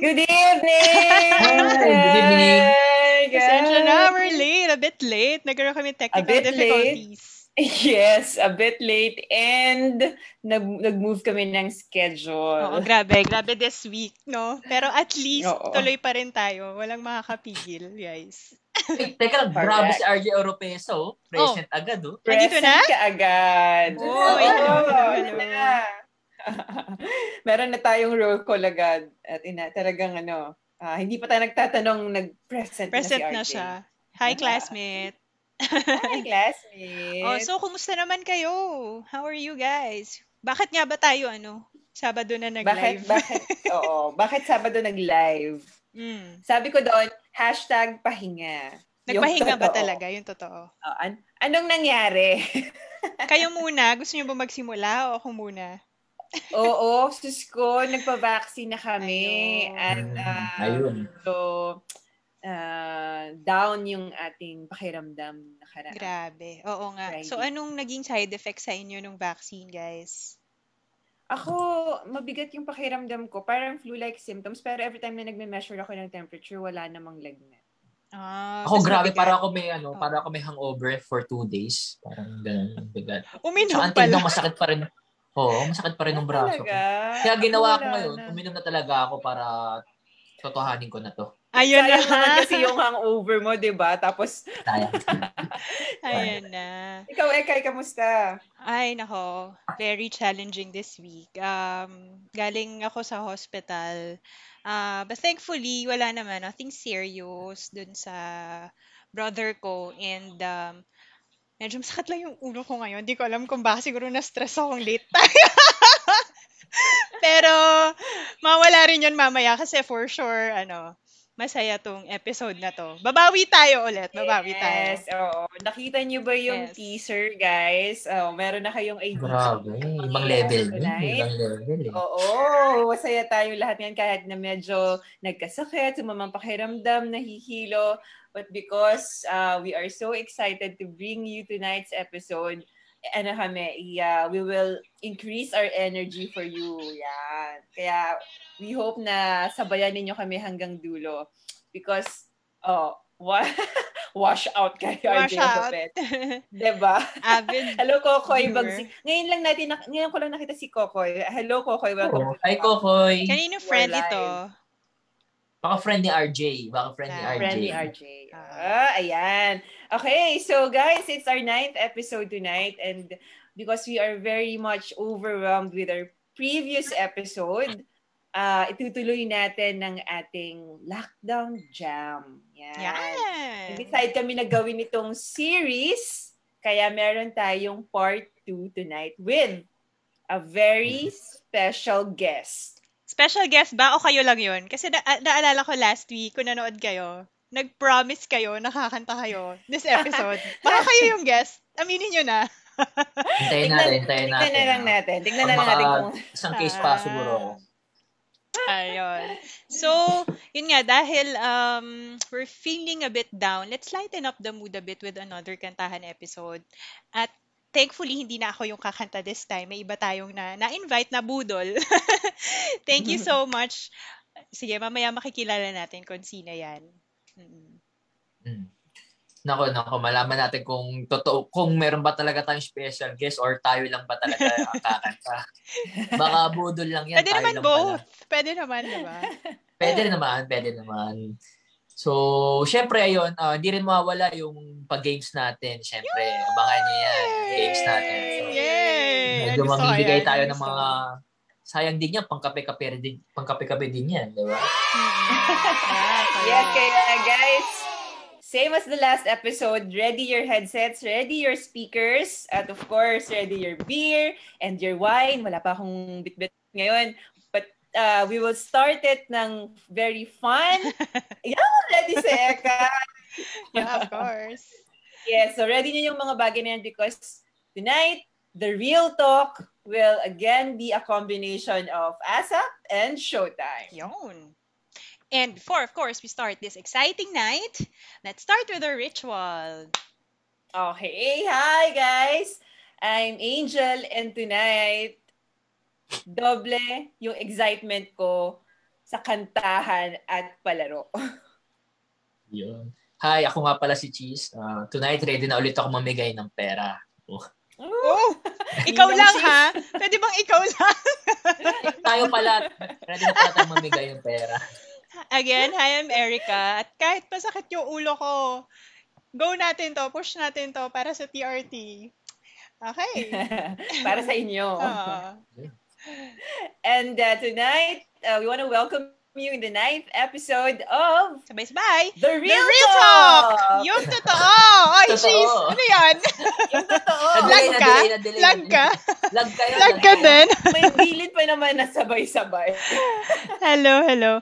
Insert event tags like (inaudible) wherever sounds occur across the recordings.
Good evening! Good evening! Pasensya na, we're late. A bit late. Nagkaroon kami technical difficulties. Late. Yes, a bit late and nag nag-move kami ng schedule. Oo, grabe. Grabe this week, no? Pero at least Oo. tuloy pa rin tayo. Walang makakapigil, guys. Hey, teka lang, grabe si RJ Oropesa, oh. Present oh. agad, oh. Present Nandito na? ka agad. Oh, oh, hello, hello. (laughs) Meron na tayong roll call agad. At ina, talagang ano, uh, hindi pa tayo nagtatanong, nag-present, Present na si RJ. na siya. Hi, classmate. Hi, (laughs) classmate. oh, so kumusta naman kayo? How are you guys? Bakit nga ba tayo ano? Sabado na nag-live. Bakit, bakit, (laughs) oo, bakit Sabado nag-live? Mm. Sabi ko doon, hashtag pahinga. Nagpahinga ba talaga? Yung totoo. Oh, an- anong nangyari? kayo muna? Gusto niyo ba magsimula o ako muna? Oo, sus ko, nagpa-vaccine na kami. Ayun. At, uh, Ayun. So, uh, down yung ating pakiramdam nakaraan. Grabe. Oo nga. Friday. So, anong naging side effects sa inyo ng vaccine, guys? Ako, mabigat yung pakiramdam ko. Parang flu-like symptoms. Pero every time na nagme-measure ako ng temperature, wala namang lagnat. Ah, ako grabe, para ako may ano, oh. para ako may hangover for two days. Parang ganun, bigat. Uminom so, pala. So, masakit pa rin. Oo, masakit pa rin ng braso ko. Kaya ginawa ko ngayon, na. uminom na talaga ako para totohanin ko na to. Ayun Sayang na. naman kasi yung hangover mo, di ba? Tapos, (laughs) Sayang. (laughs) Ayun na. Ikaw, Ekay, kamusta? Ay, nako. Very challenging this week. Um, galing ako sa hospital. Uh, but thankfully, wala naman. Nothing serious dun sa brother ko. And um, medyo masakit lang yung ulo ko ngayon. Hindi ko alam kung baka siguro na-stress akong late tayo. (laughs) Pero, mawala rin yun mamaya kasi for sure, ano, masaya tong episode na to. Babawi tayo ulit. Babawi yes, tayo. Yes, oo. Nakita niyo ba yung yes. teaser, guys? Oh, meron na kayong idea. Grabe. Ibang level. Ibang level. Eh. Oo. Masaya tayo lahat yan kahit na medyo nagkasakit, sumamang pakiramdam, nahihilo. But because uh, we are so excited to bring you tonight's episode, ano kami, uh, we will increase our energy for you. Yan. Kaya we hope na sabayan ninyo kami hanggang dulo. Because, oh, wa- (laughs) wash out kayo, wash out. diba? Avid (laughs) Hello, Kokoy. Bagsi. Ngayon lang natin, ngayon ko lang nakita si Kokoy. Hello, Kokoy. Welcome. Oh, hi, Kokoy. Kanino friend ito? Baka friend ni RJ. Baka friend ni ah, RJ. Friend ni RJ. Ah, ayan. Okay, so guys, it's our ninth episode tonight and because we are very much overwhelmed with our previous episode, uh, itutuloy natin ng ating lockdown jam. Yan. Yan. Decide kami na gawin itong series, kaya meron tayong part 2 tonight with a very special guest. Special guest ba o kayo lang yun? Kasi na- naalala ko last week, kung nanood kayo, nag-promise kayo, nakakanta kayo this episode. (laughs) Baka kayo yung guest. Aminin nyo na. hintayin natin, hintayin natin. Tignan na lang natin. Tignan na lang natin kung... Isang case pa siguro ako. Ayun. So, yun nga, dahil um, we're feeling a bit down, let's lighten up the mood a bit with another kantahan episode. At thankfully, hindi na ako yung kakanta this time. May iba tayong na, na-invite na budol. (laughs) Thank you so (laughs) much. Sige, mamaya makikilala natin kung sino yan. Mm. Mm. Nako, nako, malaman natin kung totoo, kung meron ba talaga tayong special guest or tayo lang ba talaga ang (laughs) kakanta. Baka budol lang yan. Pwede naman both. Pala. Pwede naman, di ba? pwede naman, pwede naman. So, syempre, ayun, uh, hindi rin mawala yung pag-games natin. Syempre, Yay! abangan niyo yan, games natin. So, Yay! Medyo mamimigay tayo ng mga sayang din yan, pangkape-kape din, pangkape-kape din yan, di ba? (laughs) yes, kaya guys, same as the last episode, ready your headsets, ready your speakers, at of course, ready your beer and your wine. Wala pa akong bit-bit ngayon. Uh, we will start it ng very fun. (laughs) yeah, ready si Eka. (laughs) yeah, of course. Yes, yeah, so ready niyo yung mga bagay na yan because tonight, the real talk will again be a combination of ASAP and Showtime. Yon. And before, of course, we start this exciting night, let's start with a ritual. Okay, hi guys! I'm Angel and tonight, doble yung excitement ko sa kantahan at palaro. (laughs) Yun. Hi, ako nga pala si Cheese. Uh, tonight, ready na ulit ako mamigay ng pera. Oh. Oh, (laughs) ikaw lang ha? Pwede bang ikaw lang? (laughs) Tayo pala. Ready na pala tayong mamigay ng pera. Again, hi, I'm Erica. At kahit masakit yung ulo ko, go natin to, push natin to para sa TRT. Okay. para sa inyo. Uh, And uh, tonight, uh, we want to welcome you in the ninth episode of Sabay-sabay. The Real, The Real Talk! Talk! Yung totoo! Oy, Totoo. she's, ano yan? (laughs) Yung totoo. Nadelay, Lag ka? nadelay, nadelay, Lag ka? Lag kayo. Lag ka din? May bilid pa naman na sabay-sabay. (laughs) hello, hello.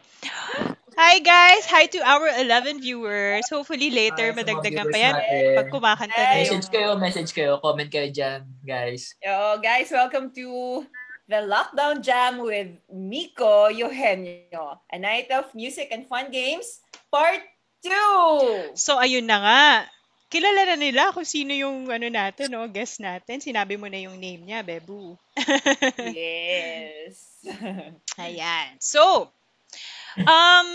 Hi guys! Hi to our 11 viewers. Hopefully later Hi madagdagan pa yan natin. pag kumakanta na Hi. yung... Message kayo, message kayo. Comment kayo dyan, guys. Yo, guys, welcome to the Lockdown Jam with Miko Eugenio. A night of music and fun games, part 2! So ayun na nga. Kilala na nila kung sino yung ano natin, no? guest natin. Sinabi mo na yung name niya, Bebu. (laughs) yes. (laughs) Ayan. So, um,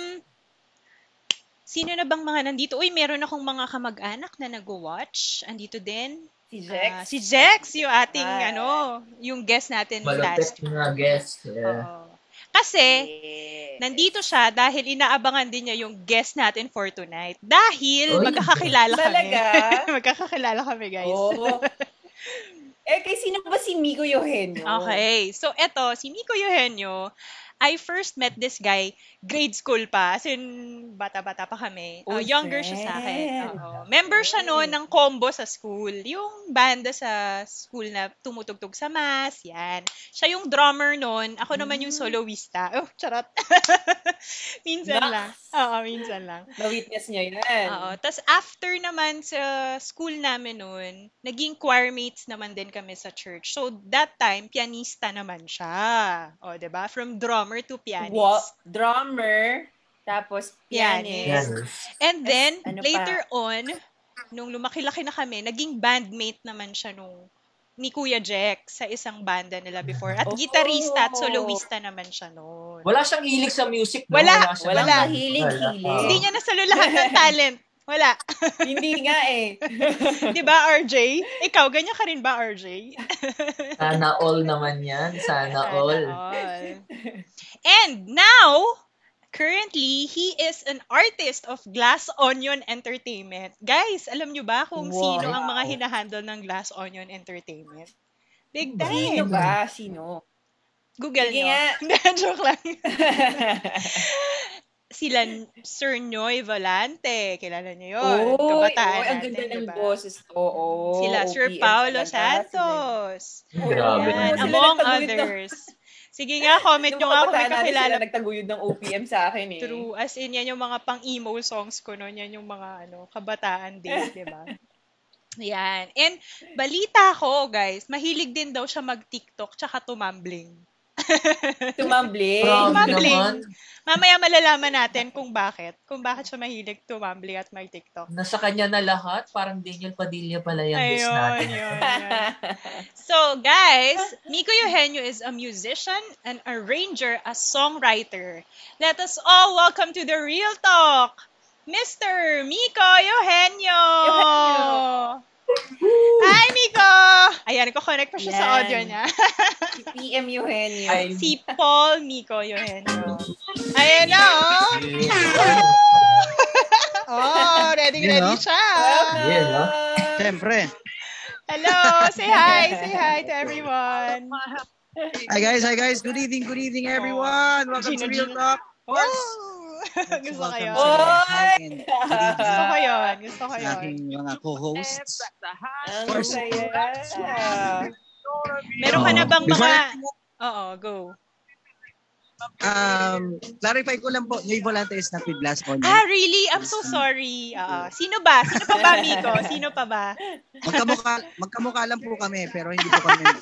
sino na bang mga nandito? Uy, meron akong mga kamag-anak na nag-watch. Andito din. Si Jex. Ah, si Jex, yung ating, Hi. ano, yung guest natin Malupit last. na guest. Yeah. Oo. Kasi, Yes. nandito siya dahil inaabangan din niya yung guest natin for tonight. Dahil Uy. magkakakilala kami. Talaga? (laughs) magkakakilala kami, guys. Oh. (laughs) eh, kay sino ba si Miko Eugenio? Okay. So, eto, si Miko Eugenio, I first met this guy grade school pa. As in, bata-bata pa kami. Uh, Oh, younger siya sa akin. Oo. Member siya noon ng combo sa school. Yung banda sa school na tumutugtog sa mass. Yan. Siya yung drummer noon. Ako naman yung Mm. soloista. (laughs) Oh, charot. (laughs) minsan Naks. lang. Oo, minsan lang. Na-witness niya yan. Oo. Tapos after naman sa school namin noon, naging choir mates naman din kami sa church. So that time, pianista naman siya. O, 'di ba? From drummer to pianist. Wa- drummer, tapos Pianist. pianist. Yes. And then, ano pa? later on, nung lumaki-laki na kami, naging bandmate naman siya nung ni Kuya Jack sa isang banda nila before. At Oh. gitarista at soloista naman siya noon. Wala siyang hilig sa music. No? Wala. Walang Wala. kahilig-hilig. Wala. Hindi niya nasalo lahat (laughs) ng talent. Wala. Hindi nga eh. (laughs) 'Di ba, RJ? Ikaw, ganyan ka rin ba, RJ? (laughs) Sana all naman yan. Sana Sana all. all. And now, currently, he is an artist of Glass Onion Entertainment. Guys, alam nyo ba kung Wow. sino ang mga hinahandle ng Glass Onion Entertainment? Big Sino time. ba? Sino? Google Sige nyo. nga. (laughs) Joke lang. Sila Sir Noy Volante. Kilala nyo yun. Oy, Kabataan oy, ang natin, ganda ng diba? boses. Oo. Sila Sir OPM Paulo talaga. Santos. Grabe Yan, among others. Sige nga, comment nyo nga kung may kakilala sila nagtaguyod ng OPM sa akin eh. True. As in, yan yung mga pang-emo songs ko noon. Yan yung mga ano, kabataan days, (laughs) di ba? Yan. And balita ko, guys, mahilig din daw siya mag-TikTok tsaka tumambling. (laughs) Tumambling. Tumambling. Mamaya malalaman natin kung bakit. Kung bakit siya mahilig tumambling at mag-TikTok. Nasa kanya na lahat. Parang Daniel Padilla pala yung guest Ayun, natin. yun, yun. (laughs) So, guys, Miko Eugenio is a musician, an arranger, a songwriter. Let us all welcome to the Real Talk, Mr. Miko Eugenio! Eugenio. Hi, Miko! Ayan, ko-connect pa siya sa Yan. audio niya. (laughs) Si PM Eugenio. Ay, si Paul Miko Eugenio. Ayan na, oh! Oh, ready, Yun, ready no? siya. Yeah, no? Siyempre. Hello! Say hi! Say hi to everyone! Hi guys, hi guys. Good evening, good evening everyone. Welcome Gino, to Real Gino. Talk. Oh! Gusto ko yun. Oh! Oy! sa Gusto ko yun. Gusto ko sa yun. aking mga co-hosts. Ang course. Meron ka na bang mga... Oo, go. Um, clarify ko lang po, Noy Volante is not with Glass Onion. Ah, really? I'm so sorry. Oo. Sino ba? Sino pa ba, Miko? (laughs) Sino pa ba? Magkamukha, magkamukha lang po kami, pero hindi po kami. (laughs)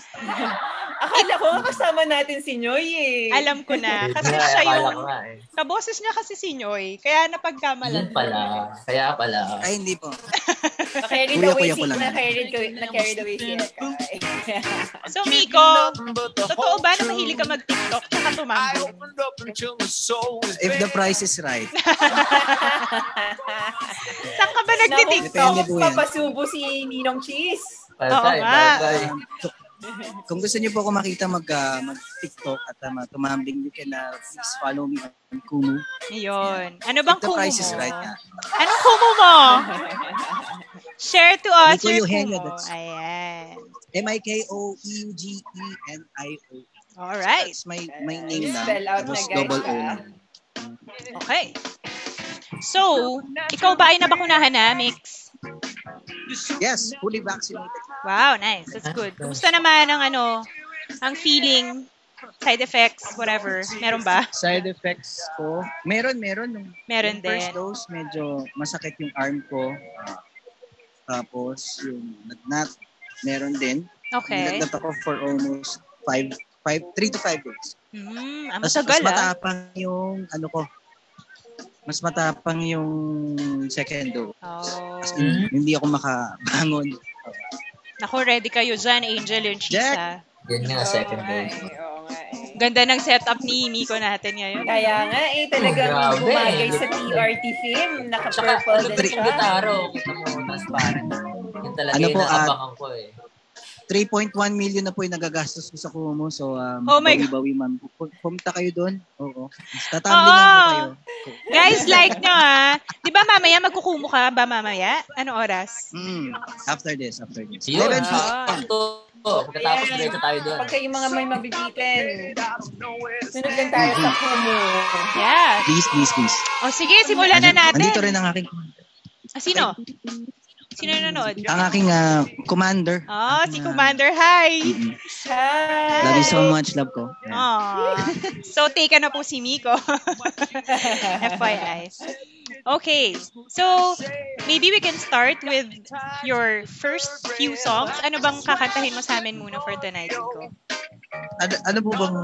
Akala ko kasama natin si Noy eh. Alam ko na. Kasi nga, siya yung, eh. kaboses niya kasi si Nyoy. Kaya napagkamalan. Yun pala. Kaya pala. Ay, hindi po. (laughs) Na-carried away si, na-carried, ko- na-carried away si. So, Miko, totoo ba na mahilig ka mag-TikTok tsaka If the price is right. (laughs) Saan ka ba nagtitiktok? Depende po yan. Papasubo si Ninong Cheese. So- kung gusto niyo po ako makita mag, ah, mag-TikTok at uh, tumambling, you can uh, please follow me on Kumu. Yun. Ano bang If the kumu price is mo? right nga. Anong kumu mo? (laughs) Share to us Miko your Eugenio, kumu. that's- Ayan. E M-I-K-O-E-U-G-E-N-I-O. Alright. That's my, my name lang. Spell out na double O. Okay. So, ikaw ba ay nabakunahan na, Mix? Yes, fully vaccinated. Wow, nice. That's good. Kumusta naman ang ano, ang feeling, side effects, whatever? Meron ba? Side effects ko, meron, meron. Nung, Meron yung first din. dose, medyo masakit yung arm ko. Tapos, yung nagnat, meron din. Okay. Nagnat ako for almost five, five, three to five days. Hmm, ang Mas, mas ah. matapang yung, ano ko, mas matapang yung second dose. Oh. As in, hindi ako makabangon. Naku, ready kayo dyan, Angel and Cheese Jack. ah. Yun nga, second Oo nga dose. eh, oo nga eh. Ganda ng setup ni Miko natin ngayon. Kaya nga eh, talagang Grabe. bumagay sa TRT film. Naka-purple ano din siya. gitaro. Kita mo, transparent. Yun talaga Ano yung po, ah, naabangan ko eh. 3.1 million na po yung nagagastos ko sa Kumu. So, um, Oh my bawi-bawi man. Pu- Pumunta kayo doon. Oo. Tatambling Oo. ako kayo. Guys, like nyo ah. Di ba mamaya magkukumo ka ba mamaya? Anong oras? Mm, after this, after this. Yun. 11 Ah. Sakto. Pagkatapos Ayan. diretso tayo doon. Pagka yung mga may mabibitin, sunod lang tayo sa Kumu. Yeah. Please, please, please. O sige, simulan na natin. Andito rin ang aking, Ah, sino? Sino nanonood? ang aking ah, commander. Oh, si Commander. Hi! Mm-mm. Hi! Love you so much, love ko. Aw. So, take na po si Miko. (laughs) FYI. Okay. So, maybe we can start with your first few songs. Ano bang kakantahin mo sa amin muna for tonight, Miko? Ano, ano po bang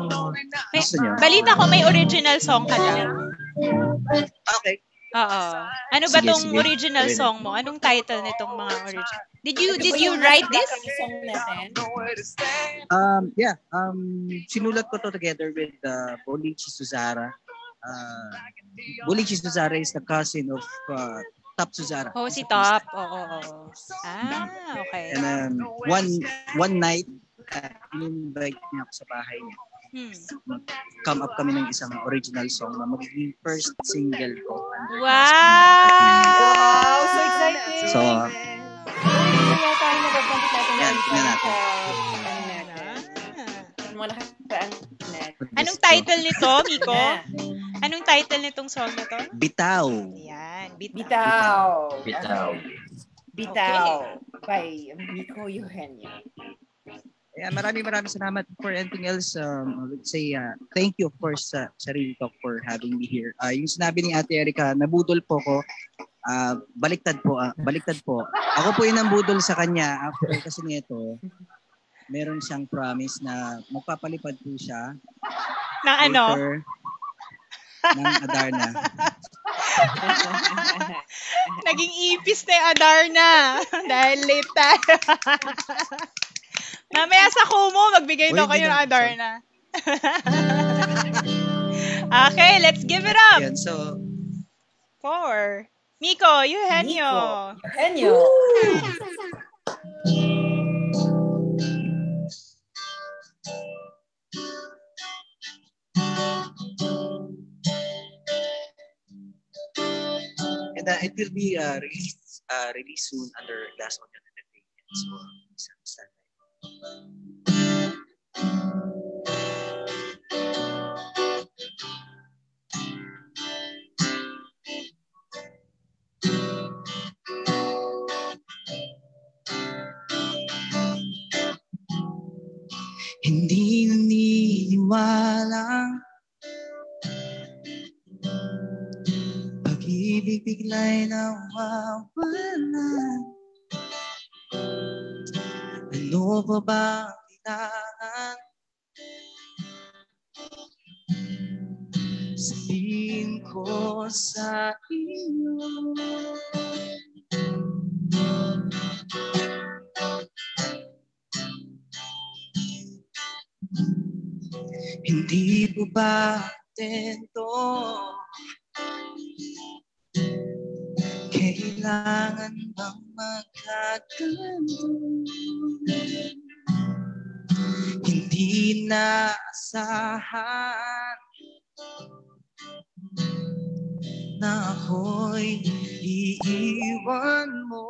gusto nyo? balita ko may original song ka daw. Okay. Oo. Ano ba Sige, tong sige. original song mo? Anong title nitong mga original? Did you Ito did you write this? song natin? Um, yeah, um, sinulat ko to together with uh, Bolichi Suzara. Uh, Bolichi Suzara is the cousin of uh, Top Suzara. Oh, si Top. Oo, oo, oo. Ah, okay. And um, one one night, uh, in-invite niya ako sa bahay niya. Hmm. Come up kami ng isang original song na magiging first single ko. Wow! Wow! So excited! So, Yan, tingnan natin. Anong title nito, Miko? Anong title nitong song na to? Bitaw. Yan, Bitaw. Bitaw. Bitaw. Okay. Bitaw. By Miko Eugenio. Yeah, maraming maraming salamat for anything else. Um, let's say, uh, thank you of course sa Sarili Talk for having me here. Uh, yung sinabi ni Ate Erika, nabudol po ko. Uh, baliktad po, ah, baliktad po. Ako po yung nambudol sa kanya after kasi nito, meron siyang promise na magpapalipad po siya Na ano? ng Adarna. (laughs) Naging ipis na yung Adarna. (laughs) Dahil late tayo. (laughs) Mamaya sa Kumu, magbigay daw kayo ng na- Adarna. (laughs) okay, let's give it up Yan, so, for Miko Eugenio. Miko Eugenio. and uh, it will be uh, released uh, released soon under Last Onion Entertainment. So, isang stand Hindi naniniwalang Pag-ibig bigla'y nawawalan ano ba ba kailangan? Sabihin ko sa iyo Hindi ko ba tento Kailangan bang magkaganto Hindi na asahan Na ako'y iiwan mo.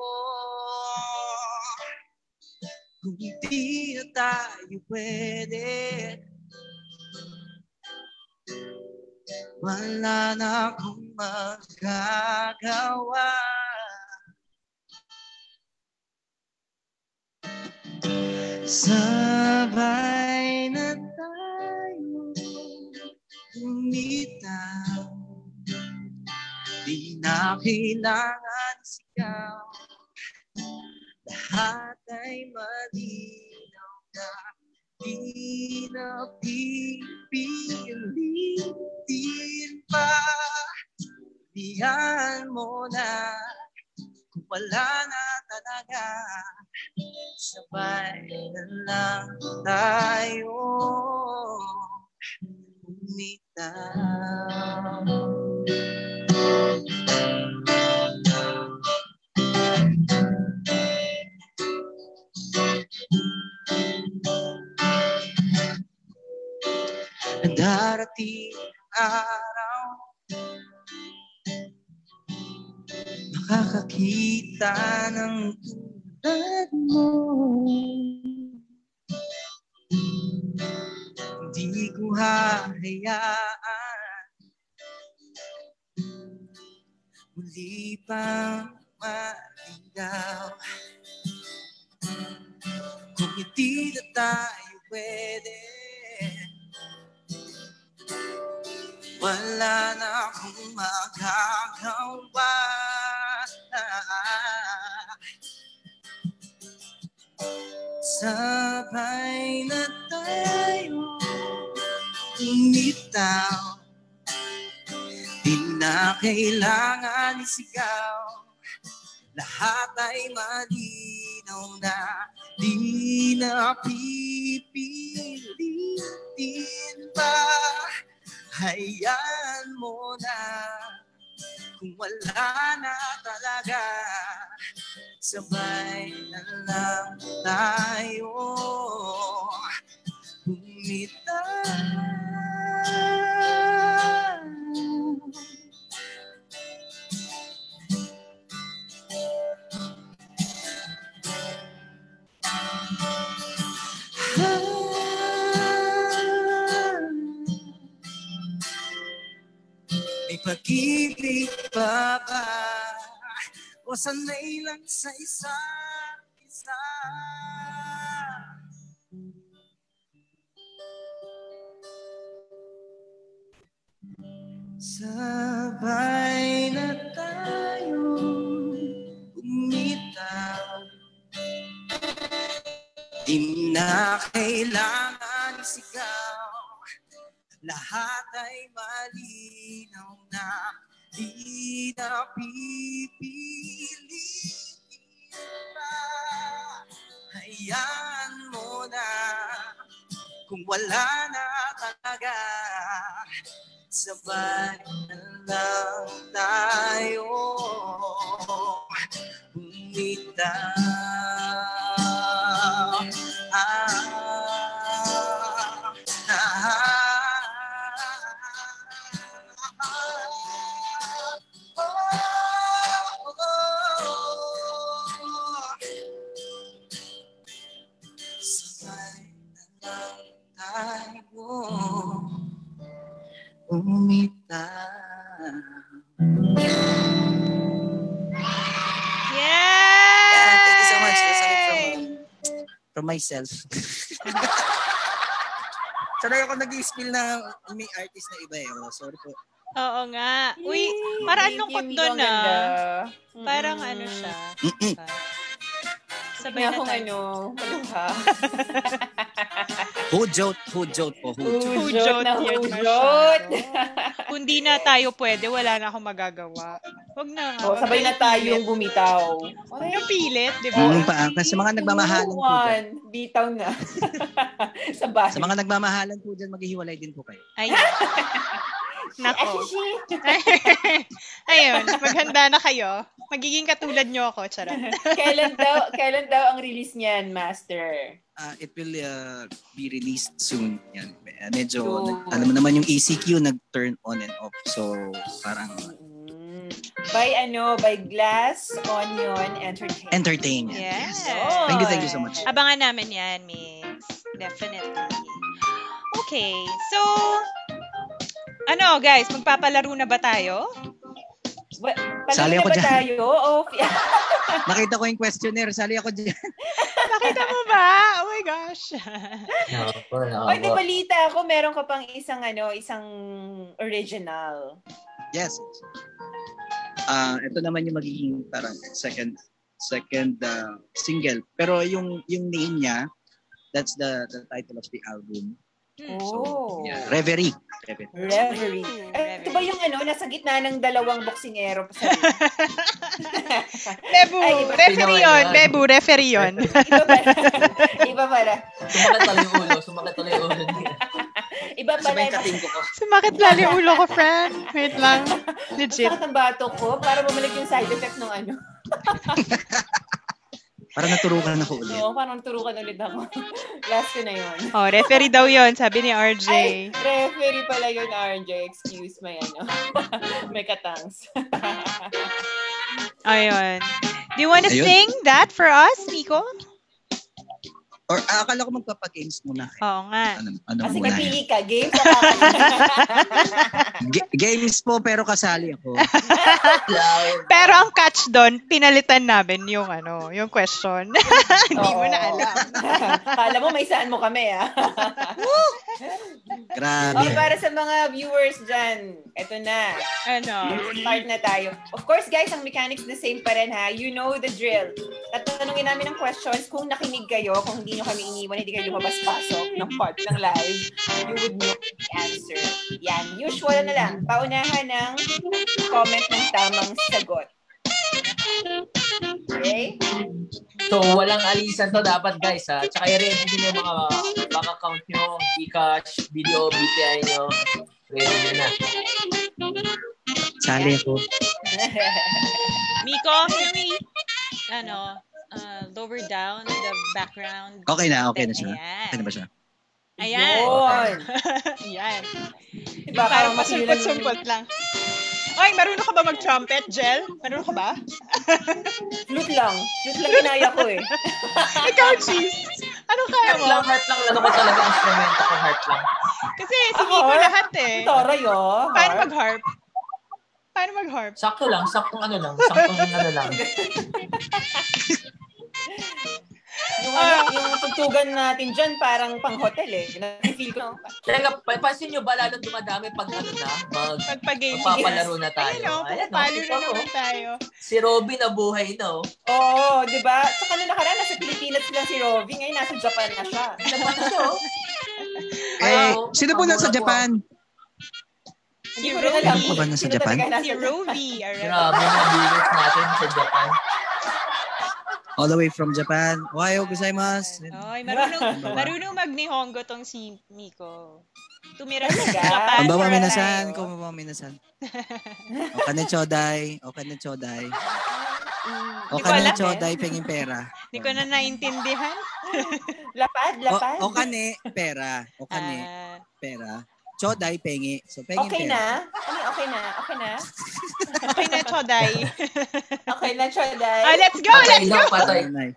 Kung di na tayo pwede Wala na akong magagawa. Sabay na tayo Lumitaw Di na kailangan sigaw. Lahat ay malinaw na Di na pipilitin pa Diyan mo na Kung wala na talaga Sabay na lang tayo Umitaw Darating ang Makakakita ng tulad mo. Hindi ko hahayaan. Muli pang maligaw Kung hindi na tayo pwede Wala na akong magagawa Sabay na tayo Umitaw. Di na kailangan isigaw. Lahat ay malinaw na. Di na pipilitin pa. Hayaan mo na kung wala na talaga. Sabay na lang tayo Bumitaw May pag-ibig pa ba? O sanay lang sa isa't isa? Sabay na tayo umitaw Di na kailangan isigaw Lahat ay malinaw na Di na pipiliin pa Hayaan mo na Kung wala na talaga. Sabay na lang tayo Bumitaw ah, umitaw. Yay! Yeah, thank you so much. That's from, from myself. Sanay ako nag-spill na may artist na iba eh. Oh, sorry po. Oo nga. Uy, parang lungkot doon ah. Parang ano siya. Sabay na tayo. ano, maluha. (laughs) Hujot, hujot po, hujot. Hujot na masyado. (laughs) Kung di na tayo pwede, wala na akong magagawa. Huwag na nga. O, huwag sabay na tayong bumitaw. Huwag na pilit, di ba? Mm, pa, kasi sa mga nagmamahalan po dyan. Bitaw na. (laughs) sa bahay. Sa mga nagmamahalan po dyan, maghihiwalay din po kayo. Ayun. (laughs) Nako. (laughs) Ayun, maghanda na kayo. Magiging katulad nyo ako, charot. (laughs) kailan daw, kailan daw ang release niyan, Master? Uh, it will uh, be released soon. Yan. Medyo, So- nag- alam mo naman yung ECQ nag-turn on and off. So, parang Mm. By ano, by Glass Onion Entertainment. entertainment. Yes. Thank you, thank you so much. Abangan namin yan, Mix. Definitely. Okay, so, ano guys, magpapalaro na ba tayo? Ba- Sali ako ba dyan. tayo? Oh, (laughs) Nakita ko yung questionnaire. Sali ako dyan. (laughs) Nakita mo ba? Oh my gosh. Nako, (laughs) nako. Oy, di balita ako, meron ka pang isang ano, isang original. Yes. Ah, ito naman yung magiging parang second second uh, single. Pero yung yung name niya, that's the the title of the album. Hmm. Oh. Yeah, Reverie. Reverie. Reverie. Ooh, Eh, ito ba yung ano, nasa gitna ng dalawang boksingero pa sa (laughs) Bebu, Ay, iba. referee yun. Bebu, referee yun. Iba pala. Iba pala. Sumakit talo yung ulo. Sumakit talo yung ulo. Iba pala. Sumakit lalo yung ulo ko, friend. Wait lang. (laughs) Legit. Sakit ang batok ko para bumalik yung side effect ng ano. (laughs) Para naturukan ako ulit. Oo, parang turukan ulit ako. (laughs) Last ko na yun. Oh, referee daw yun, sabi ni RJ. Ay, referee pala yun, RJ. Excuse my ano. (laughs) May katangs. (laughs) Ayun. Do you wanna Ayun. sing that for us, Miko? Or ah, akala ko magpapa-games muna. Oo nga. Ano, ano Kasi muna? kapili ka, game sa kakain. (laughs) Ga- games po pero kasali ako. Pero ang catch doon, pinalitan namin yung ano, yung question. (laughs) Hindi mo na alam. (laughs) Kala mo may saan mo kami, ah. Grabe. Okay, para sa mga viewers dyan, eto na. Ano? Start na tayo. Of course, guys, ang mechanics the same pa rin, ha? You know the drill. Tatanungin namin ng questions. Kung nakinig kayo, kung hindi nyo kami iniwan, hindi kayo lumabas-pasok ng part ng live, you would know the answer. Yan. Usual na lang. Paunahan ng comment ng tamang sagot. Okay? So, walang alisan to dapat guys ha. Tsaka i-ready din yung mga bank account nyo, Gcash, video, BPI nyo. Ready nyo na. Sali ako. (laughs) Miko, can we, ano, uh, lower down the background? Okay na, okay na siya. Ayan. Okay na ba siya? Ayan. Yun. (laughs) Ayan. Diba, Parang parang masimulan pasumpot-sumpot lang. Ay, marunong ka ba mag-trumpet, Jel? Marunong ka ba? (laughs) Flute lang. Flute lang ginaya ko eh. (laughs) Ikaw, Cheese. Anong kaya Harp mo? lang, harp lang. Ano ko talaga instrumento ko, harp lang. Kasi si Ako, Miko harp? lahat eh. Toray, oh. Paano mag-harp? Paano mag-harp? Sakto lang, saktong ano lang, saktong ano lang. Yung, ano, yung tugtugan natin dyan, parang pang hotel eh. Na-feel ko. (laughs) Talaga, pa- pansin nyo ba lalong dumadami pag ano na, mag magpapalaro na tayo. Ayun o, Ayan, pupapalo nakita na naman tayo. Si Robin na buhay na oh. Oo, di ba? Saka nung nakaraan, nasa Pilipinas lang si Rovi. Ngayon, nasa Japan na siya. Naman siya oh. (laughs) Eh, sino po nasa Japan? Si ko rin alam. Ano ba nasa Japan? Si alright. Grabe na viewers natin sa Japan. All the way from Japan. Ohayo gozaimasu. Ay, marunong, marunong mag-nihongo tong si Miko. Tumira sa? Japan. Ang baba for a minasan, baba minasan. (laughs) O kane choday, o kane choday. O Hindi ko kane alam eh. choday, pengin pera. (laughs) Hindi ko na naintindihan. Lapad, lapad. O, o kane, pera. O kane, Ah, pera. Choday, pengi. So, pengin Okay pera. na? Ano, okay na? Okay na? (laughs) okay na, Choday. (laughs) Okay na, Choday. oh, let's go, Patay let's go. patay. Ay,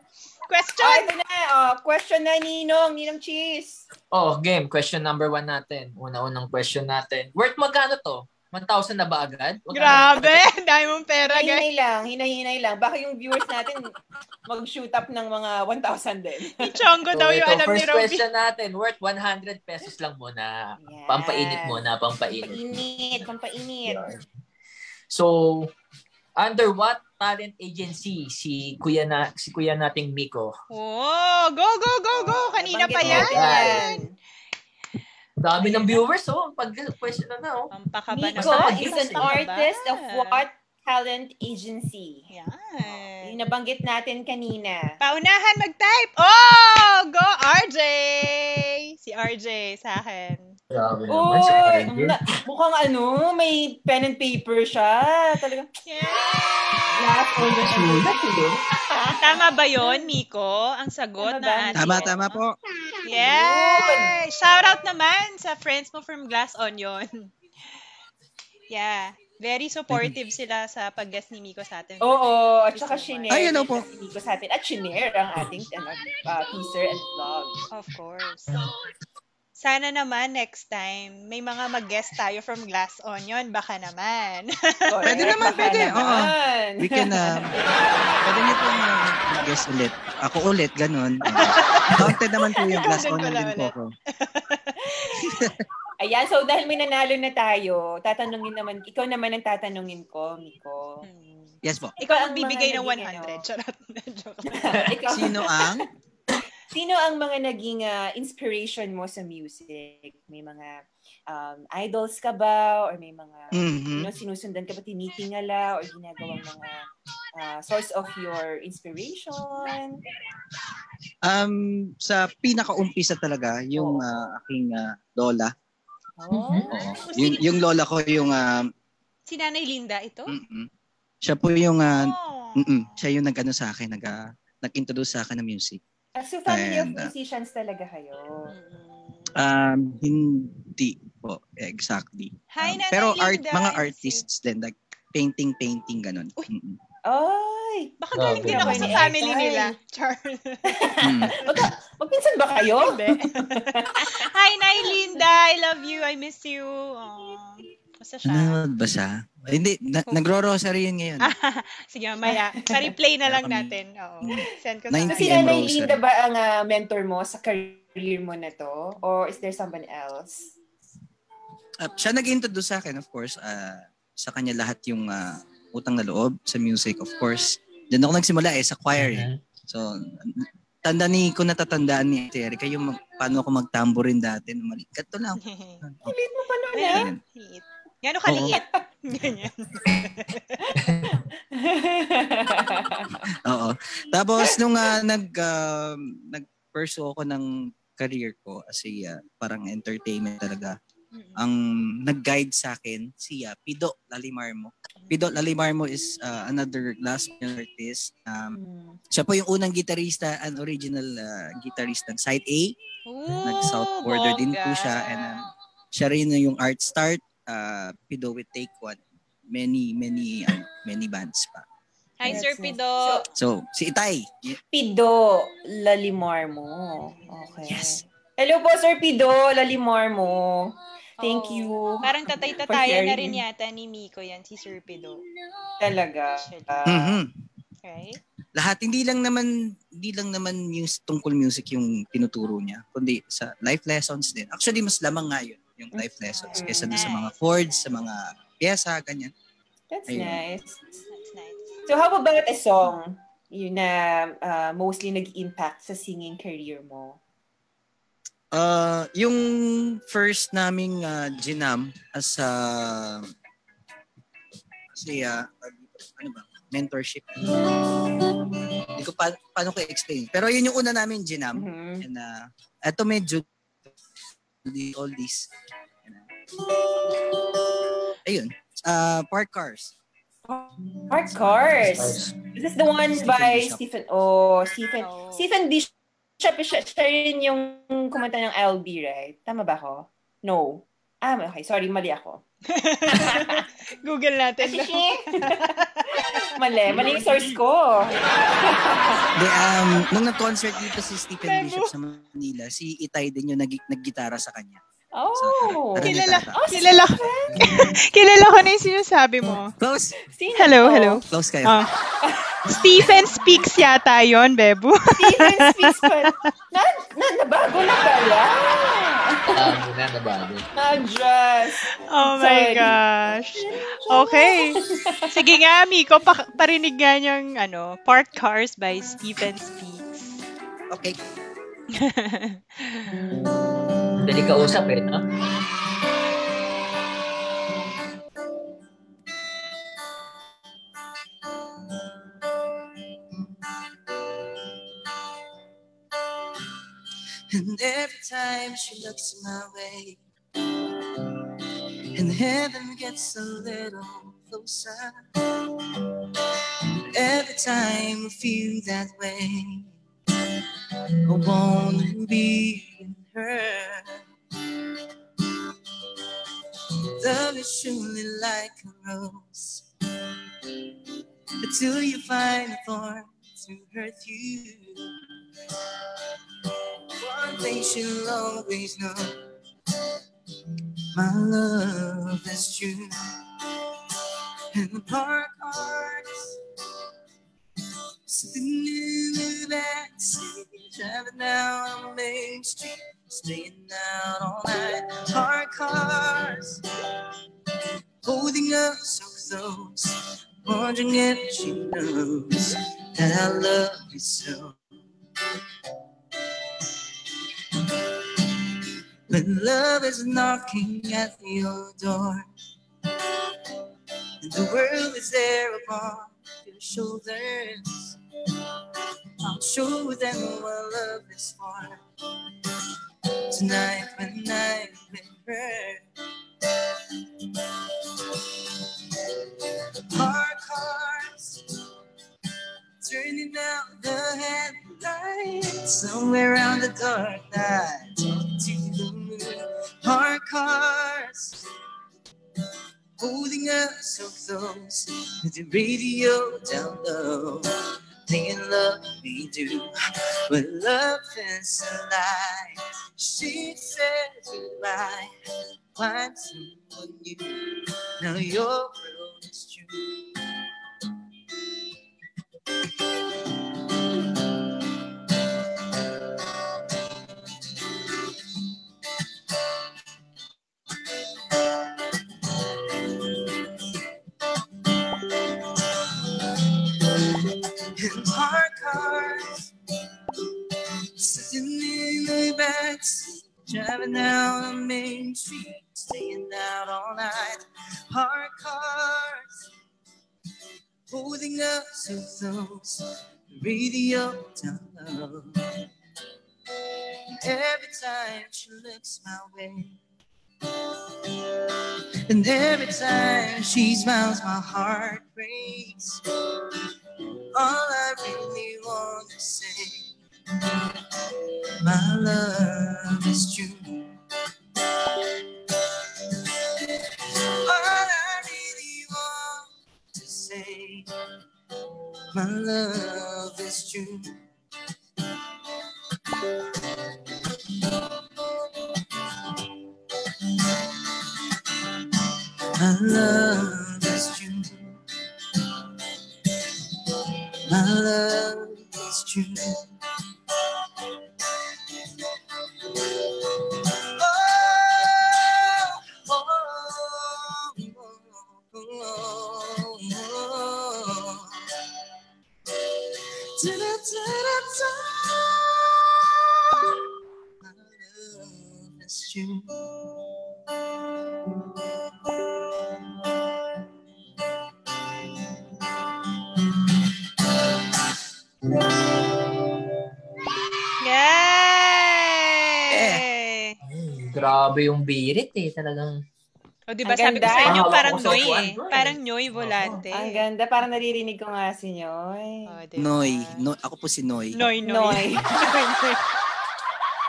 Question. Oh, ito na. Oh, question na, Ninong. Ninong Cheese. Oh, game. Question number one natin. Una-unang question natin. Worth magkano to? 1,000 na ba agad? Wag Grabe, (laughs) dami mong pera, guys. Hinahinay lang. Hinahinay lang. Baka yung viewers natin mag-shoot up ng mga 1,000 din. (laughs) Chongo So, daw yung ito, alam ni first Robby. question natin. Worth 100 pesos lang muna. Yan. Pampainit muna, pampainit. Pampainit. Pampainit. So, under what talent agency si kuya na si kuya nating Miko. Oh, go, go, go, go. Kanina pa Nabanggit yan. Dami ng viewers oh pag question na na oh. Ang pakaba Miko naman. is an artist of what talent agency? Yan. Yung nabanggit natin kanina. Paunahan mag-type. Oh, go RJ. Si RJ sa akin. Grabe Oh, naman si RJ. na- mukhang ano, may pen and paper siya. Talagang Yeah. lahat all the. Tama ba yon Miko? Ang sagot Tama na Tama, tama po. Yay! Shout out naman sa friends mo from Glass Onion. (laughs) yeah. Very supportive sila sa pag-guest ni Miko sa atin. Oo, at saka shinare. Ay, ano po. si Nico sa atin. At shinare ang ating ano, uh, teaser and vlog. Of course. Sana naman next time, may mga mag-guest tayo from Glass Onion. Baka naman. Pwede Correct, naman, baka pwede. Oo. naman. We can, uh, pwede niyo pong uh, guess ulit. Ako ulit, ganun. Uh, (laughs) counted naman po yung glass onion din po ako. (laughs) Ayan, so dahil may nanalo na tayo, tatanungin naman, ikaw naman ang tatanungin ko, Miko. Hmm. Yes po. Ikaw ang bibigay ng naging 100. ano? Charot. (laughs) Joke. (laughs) ikaw, Sino ang? (laughs) Sino ang mga naging ah, inspiration mo sa music? May mga um, idols ka ba? Or may mga Mhm. ano, sinusundan ka ba, tinitingala? Or ginagawang mga ah, source of your inspiration? Um, sa pinakaumpisa talaga, yung ah, aking ah, lola. Oh, Mhm. Oo. Yung, yung lola ko, yung... ah, Si Nanay Linda ito? mm-mm. Siya po yung... ah, Oh. mm-mm, siya yung nag-ano sa akin, nag, ah, nag-introduce sa akin ng music. Ah, so family of And, ah, musicians talaga kayo. Mm-mm. Um, hindi po, exactly. Hi, Um, Nanay pero art, Linda. mga artists din, like painting, painting, ganun. Uy. Mm-mm. Ay! Baka galing din ako sa family nila. (laughs) Char. Mm. Magka- magpinsan ba kayo? (laughs) Hi, Nay Linda. I love you. I miss you. Aww. Basta siya. Nanonood ba siya? Ay, Hindi, na, nagro-rosary yun ngayon. (laughs) Sige, mamaya. Pa-replay na lang natin. Oo. Send ko sa Si PM Nanay Rosary. Linda ba ang ah, mentor mo sa career mo na to? Or is there someone else? Uh, siya nag-introduce sa akin, of course. ah, sa kanya lahat yung ah, utang na loob sa music, of course. Diyan ako nagsimula eh, sa choir eh. Mhm. So, tanda ni ko natatandaan ni Ate Erika yung mag, paano ako magtamborin dati. nung Mali. Kato lang. (laughs) Kilit mo pa nun, liit. Gano'ng kaliit? (laughs) Ganyan. (laughs) Oo. Tapos nung ah, nag ah, nag-pursue ako ng career ko as a ah, parang entertainment talaga. Ang nag-guide sa akin si ah, Pido Lalimarmo. Pido Lalimarmo is ah, another gospel artist. Um, Hmm. siya po yung unang gitarista and original ah, guitarist ng Side A. Ooh, Nag-South Border din po siya. And um, siya rin yung art start. Uh, Pido with Take One. Many, many, ano, many bands pa. Hi, Yes, Sir. Pido. So, si Itay. Pido Lalimar mo. Okay. Yes. Hello po, Sir Pido Lalimar mo. Thank Oo. you. Parang for tatay-tatayan na rin yata ni Miko yan, si Sir Pido. Talaga. Mhm. Right? Lahat, hindi lang naman, hindi lang naman mus- tungkol music yung tinuturo niya, kundi sa life lessons din. Actually, mas lamang nga yun, yung life lessons, kaysa doon sa mga chords, sa mga pyesa, ganyan. That's Ayun. nice. That's nice. So how about a song yun na uh, mostly nag-impact sa singing career mo? Uh, yung first naming uh, ginam as a kasi uh, ano ba mentorship hindi ko pa, paano ko explain pero yun yung una namin ginam Mhm. and uh, eto medyo all this And, uh, ayun uh, park cars Park Cars. Is this the one by. Stephen? Oh, Stephen. Oh. Stephen Bishop. Siya, siya rin yung kumanta ng LB, right? Tama ba ako? No. Ah, okay. Sorry, mali ako. (laughs) Google natin. (laughs) mali. Mali yung source ko. De, um, nung nag-concert dito si Stephen. Bishop sa Manila si Itay din yung nag- naggitara sa kanya Oh! Tara, Kilala. Oh, kilala, (laughs) kilala ko na yung sinasabi mo. Close. Sino Hello, to? hello. Close kayo. Ah. (laughs) Stephen Speaks yata yon Bebu. Steven (laughs) speaks pa. Na, na, nabago na pala. Bago na, nabago. Na-dress. Oh my Sorry. gosh. Okay. Sige nga, Miko, pa- parinig nga niyang ano, Park Cars by Stephen Speaks. Okay. No? And every time she looks my way, and heaven gets a little closer. Every time I feel that way, I want to be her. Love is surely like a rose, until you find a thorn to hurt you. One thing she'll always know my love is true. And the park hearts sitting in the backseat, driving down Main Street, staying out all night. Park cars holding us so close, wondering if she knows that I love you so. When love is knocking at your door, and the world is there upon your shoulders, I'll show them what love is for. Tonight, when I'm with her, park cars, turning out the headlights somewhere around the dark night, to the moon. Park cars, holding us so close, with the radio down low, playing love we do. But love is a lie. She said goodbye, find someone new. Now your world is true. Driving down the main street, staying out all night. Park cars, holding up so close, radio down. Every time she looks my way. And every time she smiles, my heart breaks. All I really want to say, my love is true. All I really want to say, my love is true. My love is true. My love is true. Grabe yung birit eh. Talagang O, di ba Ang sabi ko ganda. sa inyo, parang sa Noy eh. Parang Noy Volante. Ang ganda. Parang naririnig ko nga si Nyoy. O, di ba? Noy. No, ako po si Noy. Noy, (laughs) Noy. Noy.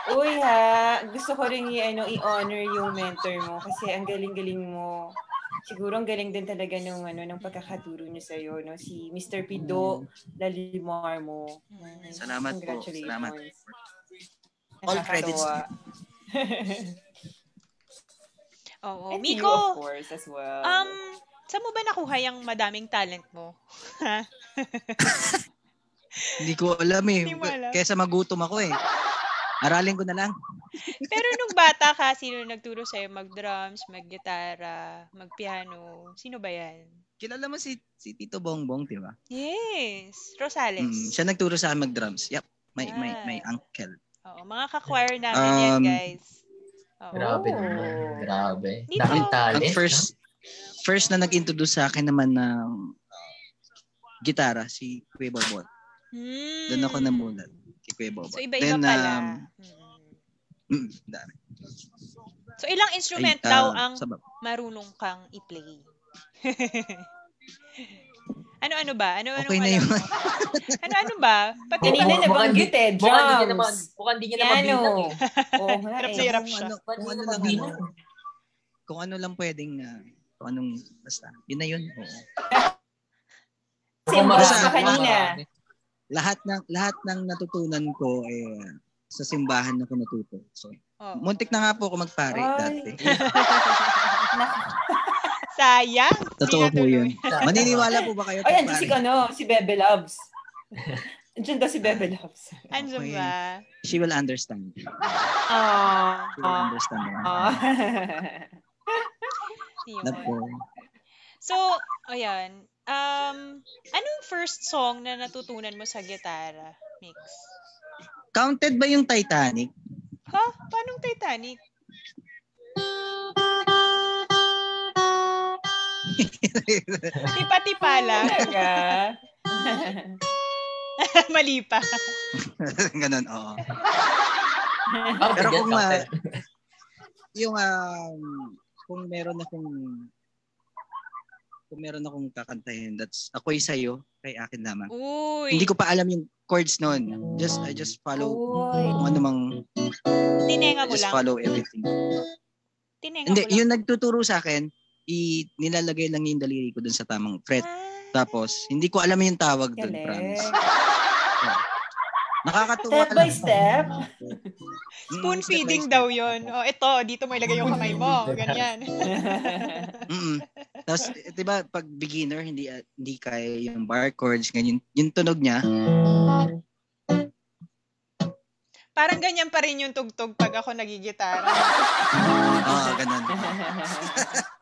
Uy ha, gusto ko rin i- ano, i-honor yung mentor mo kasi ang galing-galing mo. Siguro ang galing din talaga nung ano ng pagkakaturo niya sa iyo no si Mr. Pido Lalimar mo. Mm, Salamat po. Salamat. All credits. (laughs) Oo. And you, Miko, of course, as well. um, saan mo ba nakuha yung madaming talent mo? (laughs) Hindi ko alam eh. Hindi mo alam. Kesa magutom ako eh. Aralin ko na lang. Pero nung bata ka, sino nagturo sa'yo mag-drums, mag-gitara, mag-piano? Sino ba yan? Kilala mo si, si Tito Bongbong, di ba? Yes. Rosales. Mm, siya nagturo sa akin mag-drums. Yep. My, my, Ah. my uncle. Oo, mga ka-choir namin yan, Um, guys. Oo. Grabe Oh. naman. Grabe. Dito. Daming Ang talent. first, first na nag-introduce sa akin naman ng gitara, si Kuya Bobot. Hmm. Doon ako namulat. Si Kuya Bobot. So, iba-iba Then, pala. um, Mm. mm, dami. So, ilang instrument Ay, daw ah, ang sa bab- marunong kang i-play? (laughs) ano-ano ba? Ano-ano Okay na yun. (laughs) Ano-ano ba? Pati Kanina Mukhang- nabanggit eh, Mukhang hindi niya naman, drums. mukhang hindi niya naman Piano. bilang eh. Oo nga eh. sa hirap siya. ano, kung ano lang ano, kung ano lang pwedeng ah, kung anong basta. Yun na yun. Oo. (laughs) Words marami, kanina. Lahat ng lahat ng natutunan ko eh sa simbahan ako natuto. So, Oo. muntik na nga po ako magpare Ay. dati. (laughs) Sayang. Totoo po yun. Maniniwala po ba kayo? Ay, andyan si ano, si Bebe Loves. (laughs) Andyan daw si Bebe Loves. Andun Okay. ba? She will understand. Ah. She will understand. Ah. (laughs) Yun. Love ko. So, ayan. Um, anong first song na natutunan mo sa gitara, Mix? Counted ba yung Titanic? Ha? Paanong Titanic? (laughs) Tipa-tipa lang. Talaga? (laughs) Mali pa. Ganon, oo. Ah, (laughs) Pero kung ma- yung um, kung meron akong kung meron akong kakantahin, that's ako'y sa'yo, kay akin lamang. Uy. Hindi ko pa alam yung chords noon. Just I just follow Uy. kung ano mang Tinenga mo just lang. follow everything. Tinenga Hindi, mo lang. yung nagtuturo sa akin, i nilalagay lang yung daliri ko dun sa tamang fret. Ah. Tapos, hindi ko alam yung tawag dun, Galing. promise. Nakakatuwa Step by lang. step. Mm, Spoon step by feeding step. daw yon. Oh, ito, dito mo ilagay yung kamay mo. Ganyan. (laughs) Mm. Tapos, eh, 'di ba, pag beginner hindi ah, hindi kaya yung bar chords ganyan, yung tunog niya. Parang ganyan pa rin yung tugtog pag ako nagigitara. (laughs) Oo, ganun. (laughs)